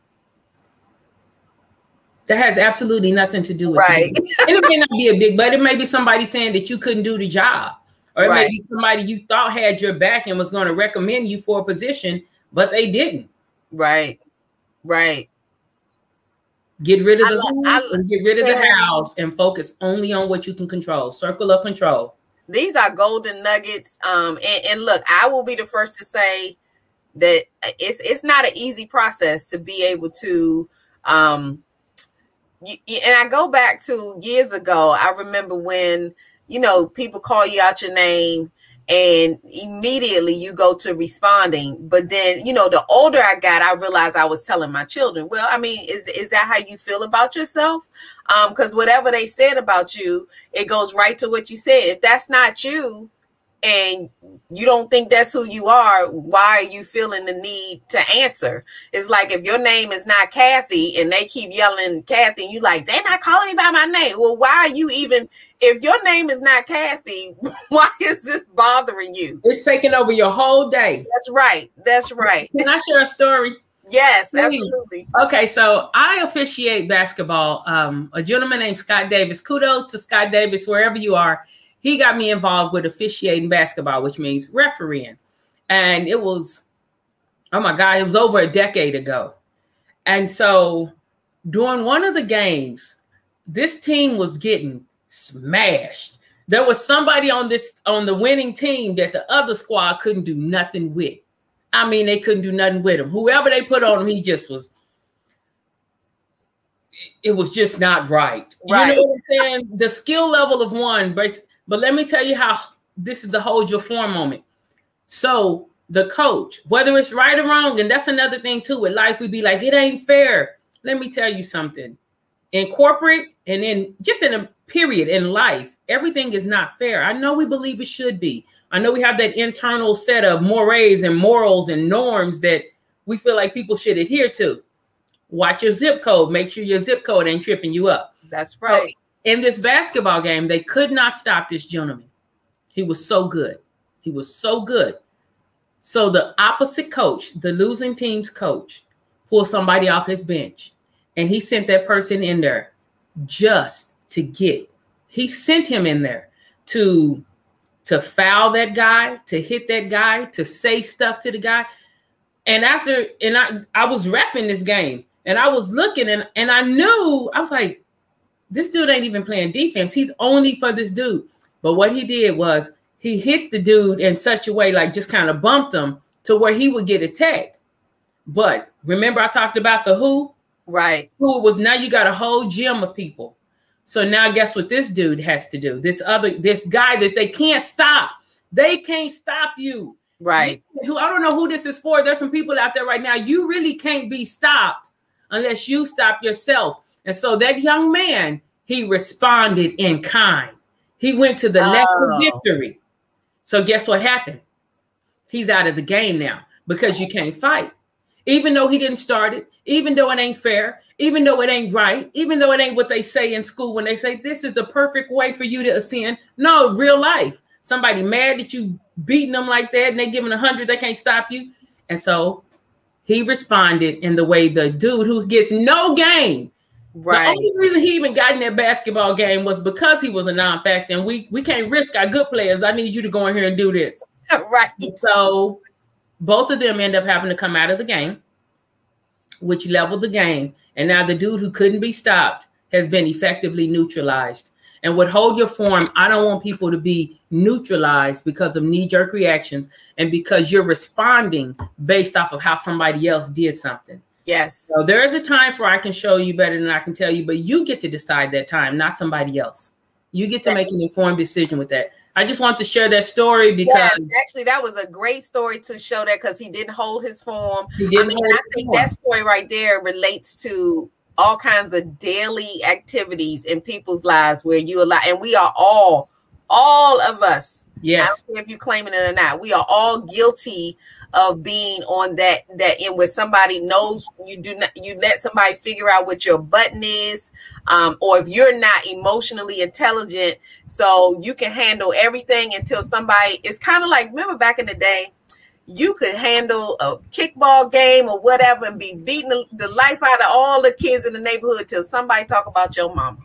that has absolutely nothing to do with
Right.
And it may not be a big butt. It may be somebody saying that you couldn't do the job. Or it may be somebody you thought had your back and was going to recommend you for a position, but they didn't.
Right. Right.
Get rid of
I
the
lo-
who's
lo-
and get rid of the hows and focus only on what you can control. Circle of control.
These are golden nuggets. Um, and, and look, I will be the first to say that it's it's not an easy process to be able to um and I go back to years ago. I remember when you know people call you out your name and immediately you go to responding. But then you know the older i got i realized i was telling my children well i mean is is that how you feel about yourself? Um because whatever they said about you it goes right to what you said. If that's not you and you don't think that's who you are why are you feeling the need to answer it's like if your name is not kathy and they keep yelling kathy you like they're not calling me by my name well why are you even if your name is not kathy why is this bothering you
It's taking over your whole day.
that's right that's right
Can I share a story?
yes
Please.
absolutely
Okay, so I officiate basketball. Um, a gentleman named Scott Davis. Kudos to Scott Davis, wherever you are. He got me involved with officiating basketball, which means refereeing. And it was, oh my God, it was over a decade ago. And so during one of the games, this team was getting smashed. There was somebody on this on the winning team that the other squad couldn't do nothing with. I mean, they couldn't do nothing with him. Whoever they put on him, he just was. It was just not right.
Right.
You know what I'm saying? The skill level of one, but let me tell you how this is the hold your form moment. So the coach, whether it's right or wrong, and that's another thing too with life, we'd be like, it ain't fair. Let me tell you something. In corporate and in just in a period in life, everything is not fair. I know we believe it should be. I know we have that internal set of mores and morals and norms that we feel like people should adhere to. Watch your zip code. Make sure your zip code ain't tripping you up.
that's right
In this basketball game, they could not stop this gentleman. He was so good. He was so good. So the opposite coach, the losing team's coach, pulled somebody off his bench and he sent that person in there just to get. He sent him in there to to foul that guy, to hit that guy, to say stuff to the guy. And after, and I, I was refing this game and I was looking and, and I knew, I was like, this dude ain't even playing defense. He's only for this dude. But what he did was he hit the dude in such a way, like just kind of bumped him to where he would get attacked. But remember, I talked about the who?
right
Who was now you got a whole gym of people. So now guess what this dude has to do? This other this guy that they can't stop. They can't stop you.
right
Who I don't know who this is for. There's some people out there right now. You really can't be stopped unless you stop yourself. And so that young man, he responded in kind. He went to the next
Oh.
victory. So guess what happened? He's out of the game now because you can't fight. Even though he didn't start it, even though it ain't fair, even though it ain't right, even though it ain't what they say in school when they say this is the perfect way for you to ascend. No, real life. Somebody mad that you beating them like that and they giving a hundred, they can't stop you. And so he responded in the way the dude who gets no game.
Right.
The only reason he even got in that basketball game was because he was a non-factor, and we we can't risk our good players. I need you to go in here and do this.
right.
So both of them end up having to come out of the game, which leveled the game. And now the dude who couldn't be stopped has been effectively neutralized. And with hold your form, I don't want people to be neutralized because of knee jerk reactions and because you're responding based off of how somebody else did something.
Yes.
So there is a time for I can show you better than I can tell you, but you get to decide that time, not somebody else. You get to make an informed decision with that. I just want to share that story because
yes, actually that was a great story to show that because he didn't hold his form.
He didn't
I mean, I think
form.
that story right there relates to all kinds of daily activities in people's lives where you allow, and we are all, all of us. I
yes,
don't care if you're claiming it or not. We are all guilty of being on that that end where somebody knows you do not you let somebody figure out what your button is um, or if you're not emotionally intelligent so you can handle everything until somebody it's kind of like remember back in the day you could handle a kickball game or whatever and be beating the, the life out of all the kids in the neighborhood till somebody talk about your mama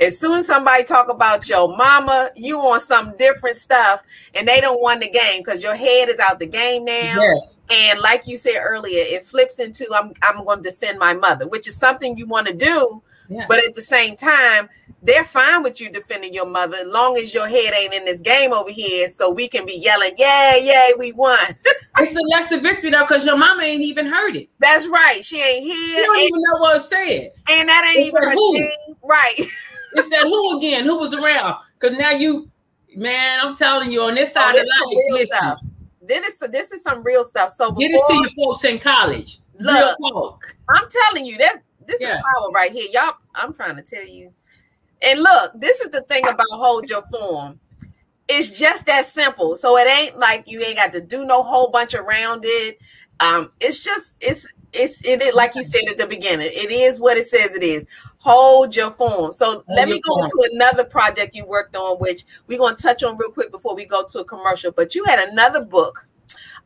as soon as somebody talk about your mama, you on some different stuff, and they don't want the game because your head is out the game now.
yes,
And like you said earlier, it flips into I'm I'm going to defend my mother, which is something you want to do,
yeah.
but at the same time, they're fine with you defending your mother as long as your head ain't in this game over here, so we can be yelling, "Yay, yay, we won!"
it's a lesser victory though, because your mama ain't even heard it.
That's right. She ain't
You
here,
don't
and,
even know what it said.
and that ain't
It's
even her
who.
thing, right?
It's that who again? Who was around? Because now you, man, I'm telling you, on this
Oh,
side
this
of life,
real
listen,
stuff. This is this is some real stuff. So
get it to your folks in college.
Look. I'm telling you that this
Yeah.
is power right here, y'all. I'm trying to tell you. And look, this is the thing about hold your form. It's just that simple. So it ain't like you ain't got to do no whole bunch around it. Um, it's just it's it's it is like you said at the beginning. It is what it says it is. Hold your form. So let me go
form.
to another project you worked on, which we're gonna touch on real quick before we go to a commercial. But you had another book,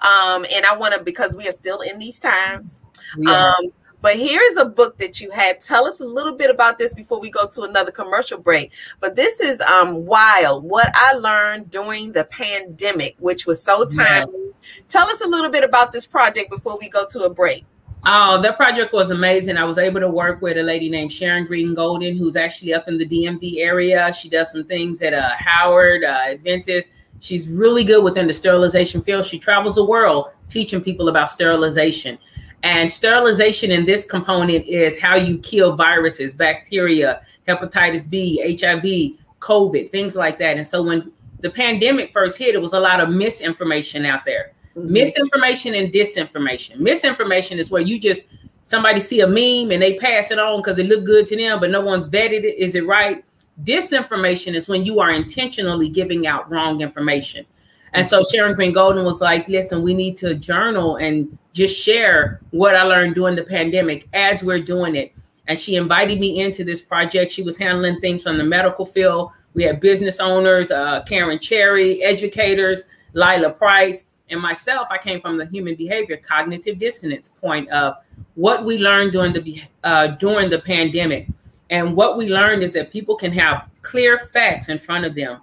um, and I want to because we are still in these times.
Are.
Um, but here's a book that you had. Tell us a little bit about this before we go to another commercial break. But this is um wild. What I learned during the pandemic, which was so
Yeah.
timely. Tell us a little bit about this project before we go to a break.
Oh, that project was amazing. I was able to work with a lady named Sharon Green Golden, who's actually up in the DMV area. She does some things at uh, Howard, uh, Adventist. She's really good within the sterilization field. She travels the world teaching people about sterilization. And sterilization in this component is how you kill viruses, bacteria, hepatitis B, HIV, COVID, things like that. And so when the pandemic first hit, it was a lot of misinformation out there misinformation and disinformation. Misinformation is where you just somebody see a meme and they pass it on because it looked good to them but no one's vetted it. Is it right? Disinformation is when you are intentionally giving out wrong information. And so sharon green golden was like listen we need to journal and just share what i learned during the pandemic as we're doing it. And she invited me into this project. She was handling things from the medical field. We had business owners uh, karen cherry educators lila price and myself, I came from the human behavior cognitive dissonance point of what we learned during the uh, during the pandemic, and what we learned is that people can have clear facts in front of them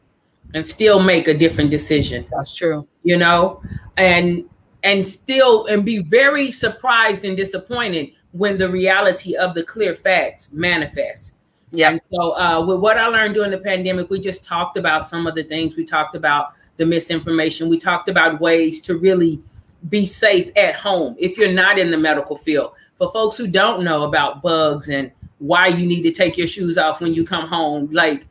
and still make a different decision.
That's true.
You know, and and still and be very surprised and disappointed when the reality of the clear facts manifests.
Yeah.
And so, uh, with what I learned during the pandemic, we just talked about some of the things. We talked about the misinformation. We talked about ways to really be safe at home if you're not in the medical field. For folks who don't know about bugs and why you need to take your shoes off when you come home, like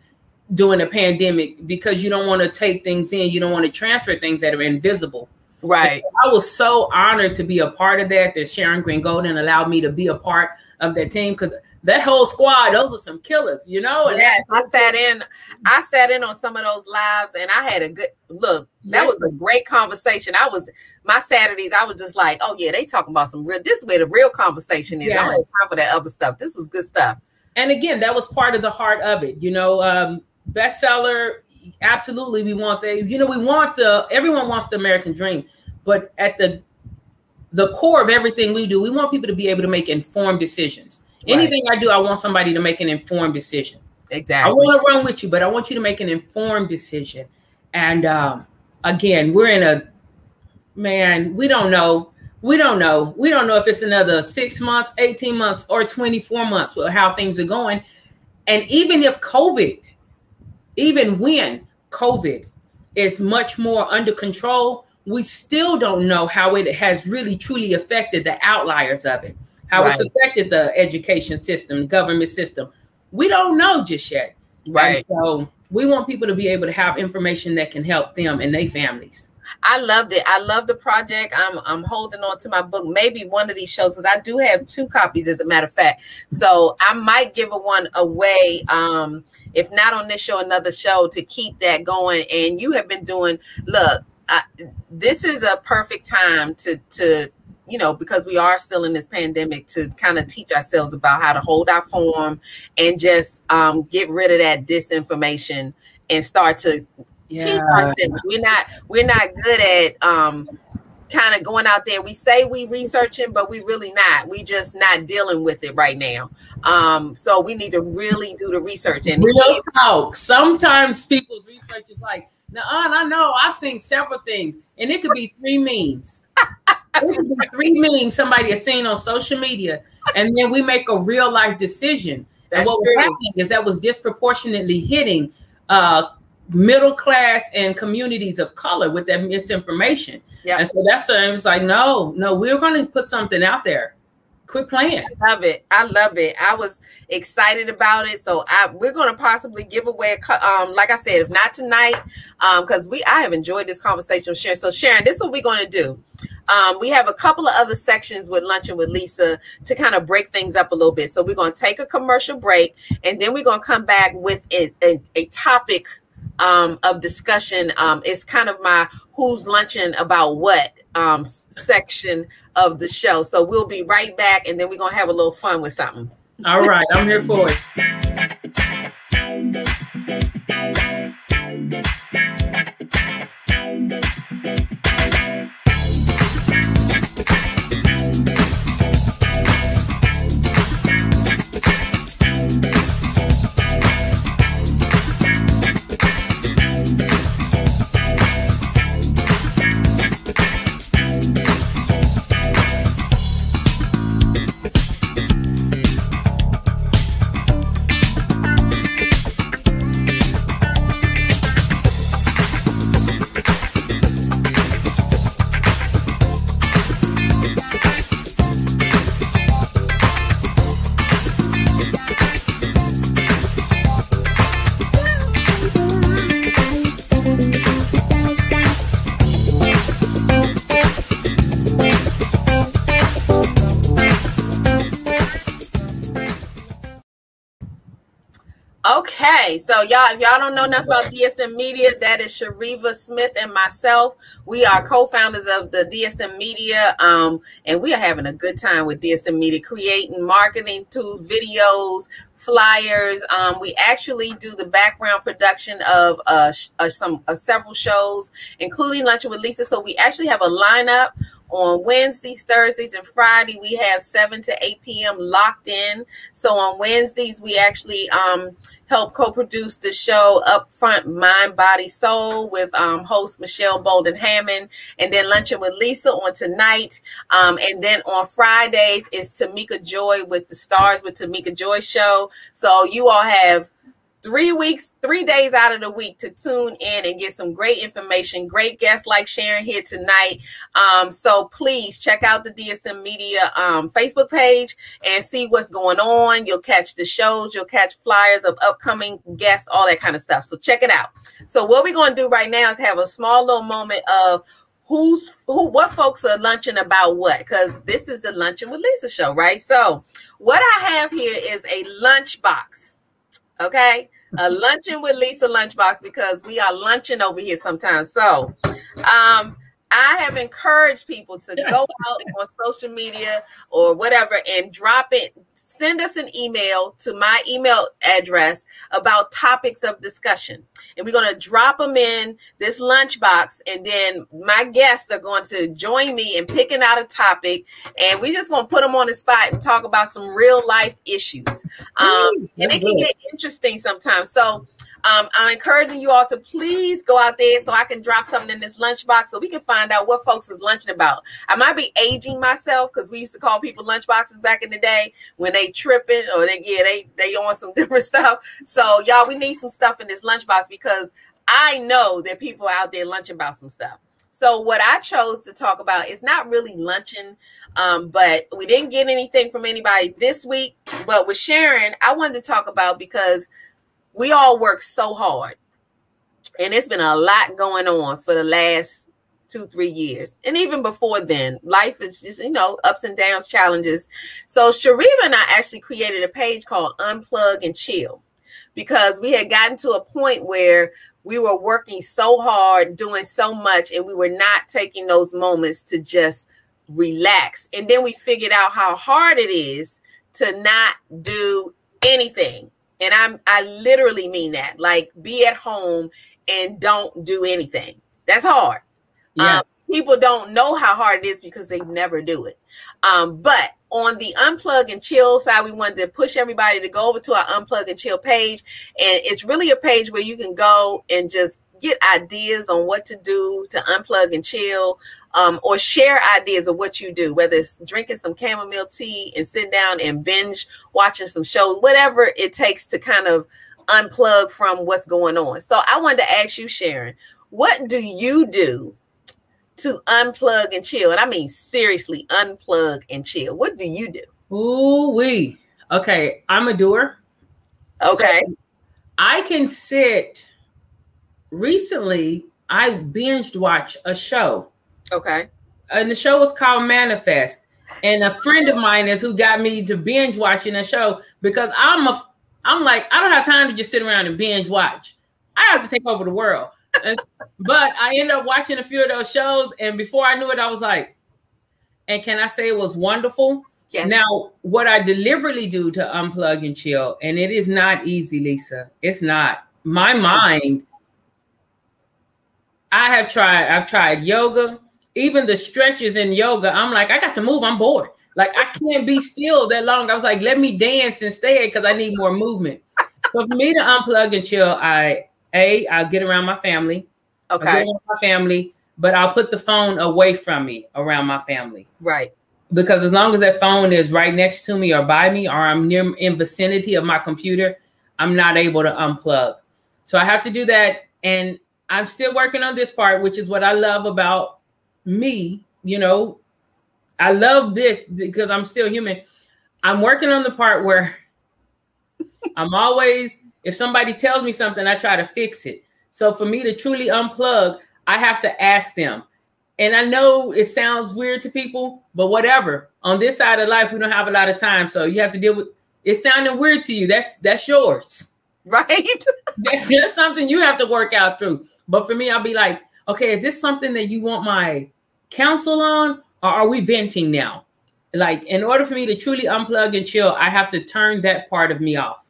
during a pandemic, because you don't want to take things in, you don't want to transfer things that are invisible.
Right.
I was so honored to be a part of that. That Sharon Green Golden allowed me to be a part of that team because that whole squad, those are some killers, you know. And
Yes, I sat in. I sat in on some of those lives, and I had a good look. That
Yes.
was a great conversation. I was my Saturdays. I was just like, oh yeah, they talking about some real. This is where the real conversation is. I don't have time for that other stuff. This was good stuff.
and again, that was part of the heart of it. You know, um, bestseller. Absolutely, we want the. You know, we want the. Everyone wants the American dream, but at the the core of everything we do, we want people to be able to make informed decisions.
Right.
Anything I do, I want somebody to make an informed decision.
Exactly.
I want to run with you, but I want you to make an informed decision. And um, again, we're in a man, we don't know. We don't know. We don't know if it's another six months, 18 months, or 24 months with how things are going. And even if COVID, even when COVID is much more under control, we still don't know how it has really truly affected the outliers of it, how it's affected the education system, government system. We don't know just yet.
Right.
And so we want people to be able to have information that can help them and their families.
I loved it. I love the project. I'm I'm holding on to my book. Maybe one of these shows because I do have two copies, as a matter of fact. So I might give a one away. Um, if not on this show, another show to keep that going. And you have been doing. Look, I, this is a perfect time to to you know because we are still in this pandemic to kind of teach ourselves about how to hold our form and just um, get rid of that disinformation and start to teach ourselves. We're not we're not good at um kind of going out there. We say we researching, but we really not. We just not dealing with it right now. Um, so we need to really do the research and
Real talk. Sometimes people's research is like, now I know I've seen several things, and it could be three memes. Three memes somebody has seen on social media, and then we make a real life decision. and
That's
what was happening is that was disproportionately hitting uh, middle class and communities of color with that misinformation.
Yeah.
And so that's why I was like, no, no, we're going to put something out there. Quit playing.
love it. I love it. I was excited about it. So I we're going to possibly give away a um like I said, if not tonight, um because we I have enjoyed this conversation with Sharon. So Sharon, this is what we're going to do. Um, we have a couple of other sections with luncheon with Lisa to kind of break things up a little bit. So we're going to take a commercial break, and then we're going to come back with a, a, a topic um, of discussion. Um, it's kind of my who's lunching about what um, section of the show. So we'll be right back, and then we're gonna have a little fun with something.
All right, I'm here for it.
Okay, so y'all, if y'all don't know nothing about DSM Media, that is Shariva Smith and myself. We are co-founders of the DSM Media, um, and we are having a good time with DSM Media, creating marketing tools, videos, flyers. Um, we actually do the background production of uh, uh, some uh, several shows, including Lunch with Lisa. So we actually have a lineup on Wednesdays, Thursdays, and Friday. We have 7 to 8 p.m. locked in. So on Wednesdays, we actually um, help co-produce the show Upfront Mind, Body, Soul with um, host Michelle Bolden Hammond, and then Luncheon with Lisa on tonight. Um, and then on Fridays is Tamika Joy with the Stars with Tamika Joy show. So you all have three weeks, three days out of the week to tune in and get some great information, great guests like Sharon here tonight. Um, so please check out the DSM Media um, Facebook page and see what's going on. You'll catch the shows, you'll catch flyers of upcoming guests, all that kind of stuff. So check it out. So what we're going to do right now is have a small little moment of who's who what folks are lunching about what because this is the luncheon with lisa show right so what i have here is a lunch box okay a luncheon with lisa lunchbox because we are lunching over here sometimes so um I have encouraged people to go out on social media or whatever and drop it. Send us an email to my email address about topics of discussion. And we're going to drop them in this lunchbox. And then my guests are going to join me in picking out a topic. And we're just going to put them on the spot and talk about some real life issues. Um, and it can get interesting sometimes. So, um, I'm encouraging you all to please go out there so I can drop something in this lunchbox so we can find out what folks is lunching about. I might be aging myself because we used to call people lunchboxes back in the day when they tripping or they yeah they they on some different stuff. So y'all, we need some stuff in this lunchbox because I know that people out there lunching about some stuff. So what I chose to talk about is not really luncheon, um, but we didn't get anything from anybody this week. But with Sharon, I wanted to talk about because we all work so hard and it's been a lot going on for the last two three years. And even before then life is just you know ups and downs challenges. So shariva and i actually created a page called unplug and chill because we had gotten to a point where we were working so hard doing so much and we were not taking those moments to just relax. And then we figured out how hard it is to not do anything and I'm I literally mean that. Like be at home and don't do anything. That's hard. Yeah. Um, people don't know how hard it is because they never do it. Um, but on the unplug and chill side, we wanted to push everybody to go over to our unplug and chill page. And it's really a page where you can go and just get ideas on what to do to unplug and chill um, or share ideas of what you do, whether it's drinking some chamomile tea and sitting down and binge watching some shows, whatever it takes to kind of unplug from what's going on. So I wanted to ask you, Sharon, what do you do to unplug and chill? And I mean, seriously, unplug and chill. What do you do?
Ooh, we. Okay, I'm a doer.
Okay.
So I can sit. Recently, I binged watch a show
Okay.
And the show was called Manifest. And a friend of mine is who got me to binge watching the show because I'm a I'm like, I don't have time to just sit around and binge watch. I have to take over the world. And, but I ended up watching a few of those shows, and before I knew it, I was like, and can I say it was wonderful?
Yes.
Now, what I deliberately do to unplug and chill, and it is not easy, Lisa. It's not. My mind, I have tried, I've tried yoga, even the stretches in yoga, I'm like, I got to move. I'm bored. Like I can't be still that long. I was like, let me dance instead because I need more movement. But for me to unplug and chill, I a I'll get around my family.
Okay.
my family, but I'll put the phone away from me around my family.
Right.
Because as long as that phone is right next to me or by me, or I'm near in vicinity of my computer, I'm not able to unplug. So I have to do that. And I'm still working on this part, which is what I love about me, you know, I love this because I'm still human. I'm working on the part where I'm always, if somebody tells me something, I try to fix it. So for me to truly unplug, I have to ask them. And I know it sounds weird to people, but whatever. On this side of life, we don't have a lot of time. So you have to deal with it sounding weird to you. That's that's yours.
Right.
that's just something you have to work out through. But for me, I'll be like, okay, is this something that you want my counsel on, or are we venting now? Like, in order for me to truly unplug and chill, I have to turn that part of me off.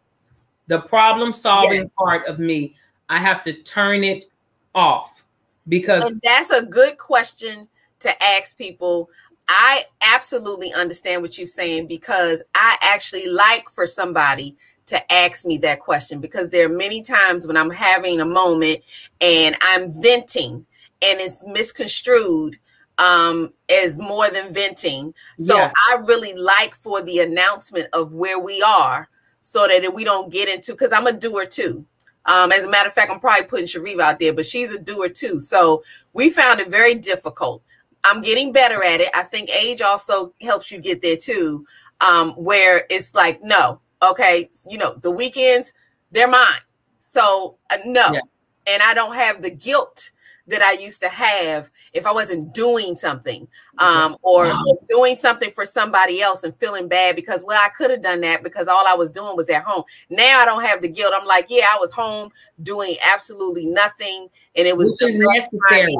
The problem solving yes. part of me, I have to turn it off because
and that's a good question to ask people. I absolutely understand what you're saying because I actually like for somebody to ask me that question because there are many times when I'm having a moment and I'm venting and it's misconstrued um as more than venting. So yeah. i really like for the announcement of where we are so that we don't get into because i'm a doer too. Um as a matter of fact i'm probably putting Shariva out there but she's a doer too. So we found it very difficult. I'm getting better at it. I think age also helps you get there too um where it's like no okay you know the weekends they're mine so uh, no yeah. and i don't have the guilt that I used to have if I wasn't doing something um, or wow. doing something for somebody else and feeling bad because, well, I could have done that because all I was doing was at home. Now I don't have the guilt. I'm like, yeah, I was home doing absolutely nothing. And it was
necessary.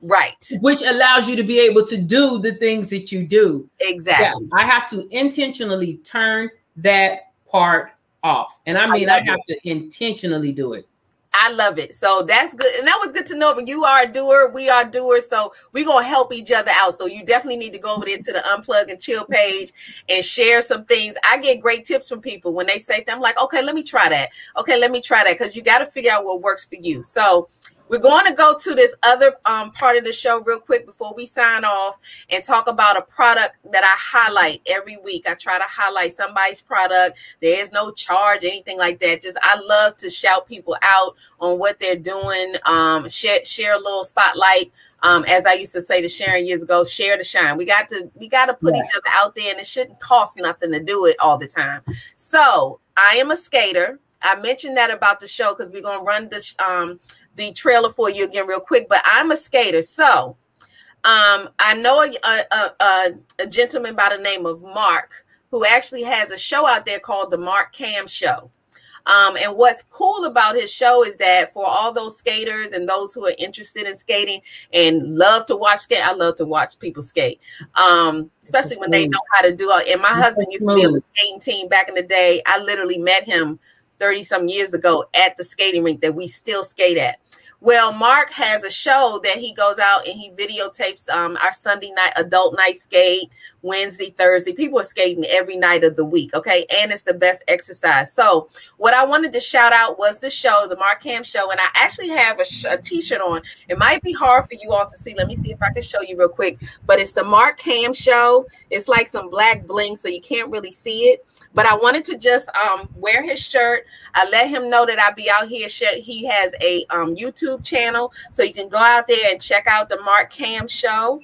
Right.
Which allows you to be able to do the things that you do.
Exactly.
Yeah, I have to intentionally turn that part off. And I mean, I, I have it. to intentionally do it.
I love it. So that's good. And that was good to know. But you are a doer. We are doers. So we're going to help each other out. So you definitely need to go over there to the unplug and chill page and share some things. I get great tips from people when they say I'm like, okay, let me try that. Okay, let me try that. Because you got to figure out what works for you. So we're going to go to this other um, part of the show real quick before we sign off and talk about a product that I highlight every week. I try to highlight somebody's product. There is no charge, anything like that. Just I love to shout people out on what they're doing. Um, share, share a little spotlight. Um, as I used to say to Sharon years ago, share the shine. We got to we got to put yeah. each other out there, and it shouldn't cost nothing to do it all the time. So I am a skater. I mentioned that about the show because we're gonna run this um the trailer for you again real quick, but I'm a skater. So um, I know a, a, a, a, gentleman by the name of Mark who actually has a show out there called the Mark Cam Show. Um, and what's cool about his show is that for all those skaters and those who are interested in skating and love to watch skate, I love to watch people skate, um, especially when they know how to do it. And my husband used to be on the skating team back in the day. I literally met him 30 some years ago at the skating rink that we still skate at. Well, Mark has a show that he goes out and he videotapes um, our Sunday night adult night skate, Wednesday, Thursday. People are skating every night of the week, okay? And it's the best exercise. So, what I wanted to shout out was the show, the Mark Cam show, and I actually have a sh- a t-shirt on. It might be hard for you all to see. Let me see if I can show you real quick. But it's the Mark Cam show. It's like some black bling, so you can't really see it. But I wanted to just um, wear his shirt. I let him know that I'll be out here. He has a um, YouTube channel, so you can go out there and check out the Mark Cam show.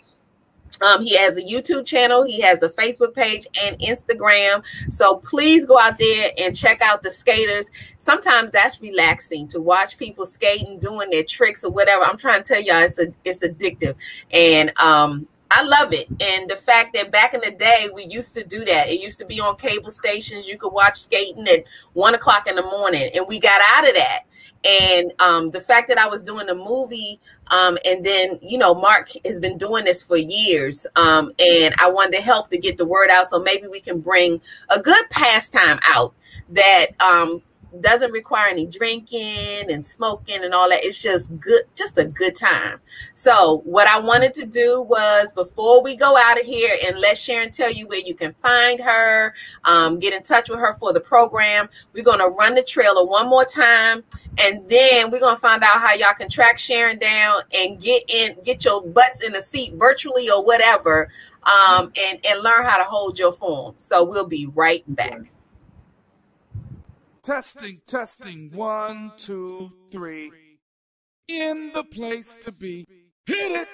Um, he has a YouTube channel, he has a Facebook page and Instagram. So please go out there and check out the skaters. Sometimes that's relaxing to watch people skating, doing their tricks or whatever. I'm trying to tell y'all it's a, it's addictive. And um, I love it. And the fact that back in the day, we used to do that. It used to be on cable stations. You could watch skating at one o'clock in the morning. And we got out of that. And um, the fact that I was doing a movie, um, and then, you know, Mark has been doing this for years. Um, and I wanted to help to get the word out. So maybe we can bring a good pastime out that um, doesn't require any drinking and smoking and all that. It's just good, just a good time. So, what I wanted to do was before we go out of here and let Sharon tell you where you can find her, um, get in touch with her for the program. We're going to run the trailer one more time. And then we're gonna find out how y'all can track Sharon down and get in, get your butts in the seat virtually or whatever, um, and and learn how to hold your form. So we'll be right back.
Testing, testing, one, two, three. In the place to be. Hit it!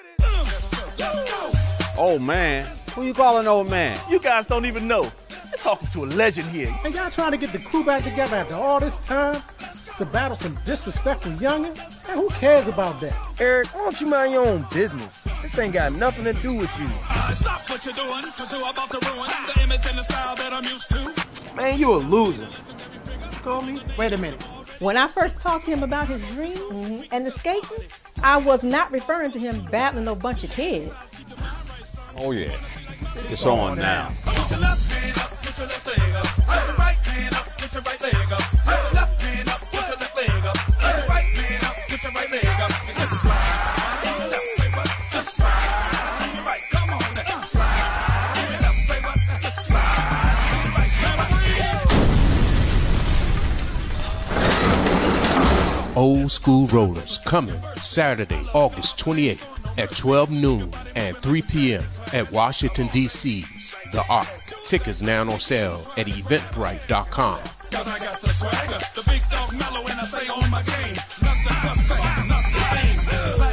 Oh man, who you calling old man?
You guys don't even know. You're talking to a legend here.
And y'all trying to get the crew back together after all this time to battle some disrespectful youngins? And who cares about that?
Eric, why don't you mind your own business? This ain't got nothing to do with you.
Stop what you're doing, cause you're about to ruin the image and the style that I'm used to.
Man, you a loser call me?
Wait a minute.
When I first talked to him about his dreams mm-hmm. and the skating, I was not referring to him battling a bunch of kids.
Oh yeah, it's on now.
Old School Rollers coming Saturday, August 28th at 12 noon and 3 p.m. at Washington, D.C.'s The Ark. Tickets now on sale at eventbrite.com. Cause I got the swagger, the big dog mellow, and I stay on my game. Nothing nothing.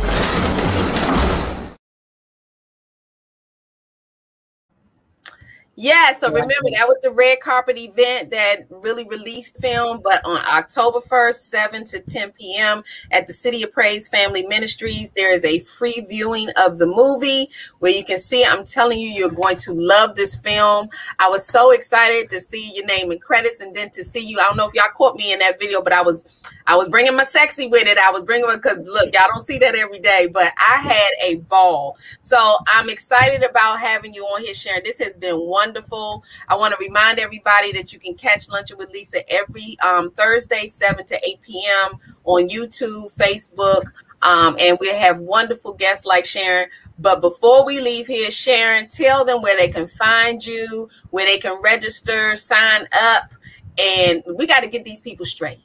Yeah, so remember that was the red carpet event that really released film, but on October 1st, 7 to 10 p.m. at the City of Praise Family Ministries, there is a free viewing of the movie where you can see. I'm telling you, you're going to love this film. I was so excited to see your name and credits and then to see you. I don't know if y'all caught me in that video, but I was I was bringing my sexy with it. I was bringing it because look, y'all don't see that every day, but I had a ball. So I'm excited about having you on here, Sharon. This has been wonderful. I want to remind everybody that you can catch Luncheon with Lisa every um, Thursday, 7 to 8 p.m. on YouTube, Facebook, um, and we have wonderful guests like Sharon. But before we leave here, Sharon, tell them where they can find you, where they can register, sign up, and we got to get these people straight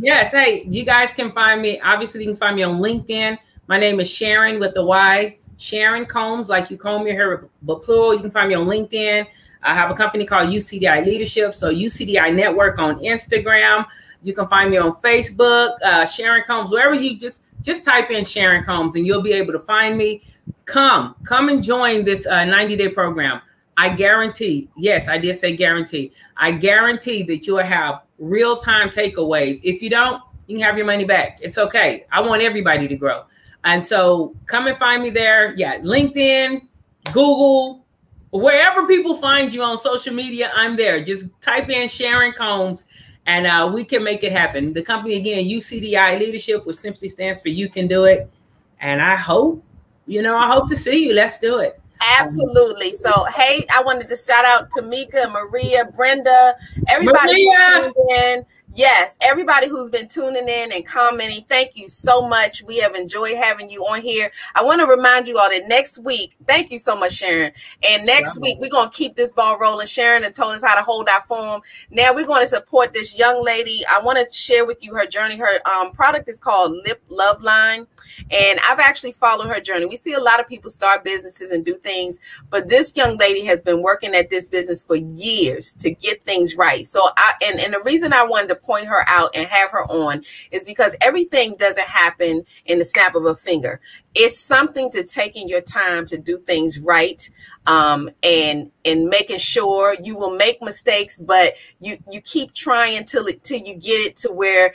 yes. Hey, you guys can find me. Obviously, you can find me on LinkedIn. My name is Sharon with the Y. Sharon Combs, like you comb your hair, but plural. You can find me on LinkedIn. I have a company called UCDI Leadership. So UCDI Network on Instagram. You can find me on Facebook, uh, Sharon Combs, wherever you just just type in Sharon Combs and you'll be able to find me. Come, come and join this uh, 90 day program. I guarantee, yes, I did say guarantee. I guarantee that you'll have real time takeaways. If you don't, you can have your money back. It's okay. I want everybody to grow. And so come and find me there. Yeah, LinkedIn, Google, wherever people find you on social media, I'm there. Just type in Sharon Combs and uh, we can make it happen. The company, again, UCDI Leadership, which simply stands for You Can Do It. And I hope, you know, I hope to see you. Let's do it.
Absolutely. So, hey, I wanted to shout out to Mika, Maria, Brenda, everybody Maria. Yes, everybody who's been tuning in and commenting, thank you so much. We have enjoyed having you on here. I want to remind you all that next week, thank you so much, Sharon. And next yeah. week, we're going to keep this ball rolling. Sharon and told us how to hold our form. Now we're going to support this young lady. I want to share with you her journey. Her um, product is called Lip Love Line. And I've actually followed her journey. We see a lot of people start businesses and do things, but this young lady has been working at this business for years to get things right. So I, and, and the reason I wanted to point her out and have her on is because everything doesn't happen in the snap of a finger. It's something to taking your time to do things right um, and and making sure you will make mistakes, but you you keep trying till it till you get it to where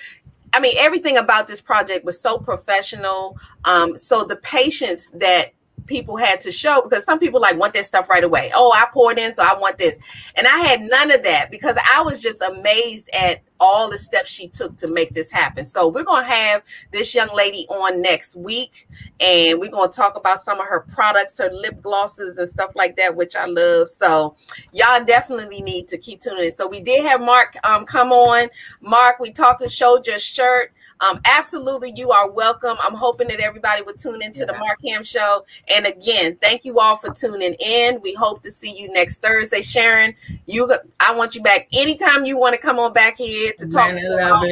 I mean, everything about this project was so professional. Um, so the patience that people had to show because some people like want that stuff right away. Oh, I poured in, so I want this. And I had none of that because I was just amazed at all the steps she took to make this happen. So we're going to have this young lady on next week and we're going to talk about some of her products, her lip glosses and stuff like that, which I love. So y'all definitely need to keep tuning in. So we did have Mark um, come on. Mark, we talked and showed your shirt. Um, absolutely, you are welcome. I'm hoping that everybody would tune into yeah. the Mark Ham Show. And again, thank you all for tuning in. We hope to see you next Thursday. Sharon, you, I want you back anytime you want to come on back here to talk Man, about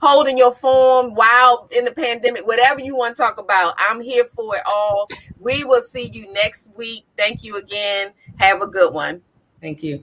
holding your form while in the pandemic, whatever you want to talk about. I'm here for it all. We will see you next week. Thank you again. Have a good one.
Thank you.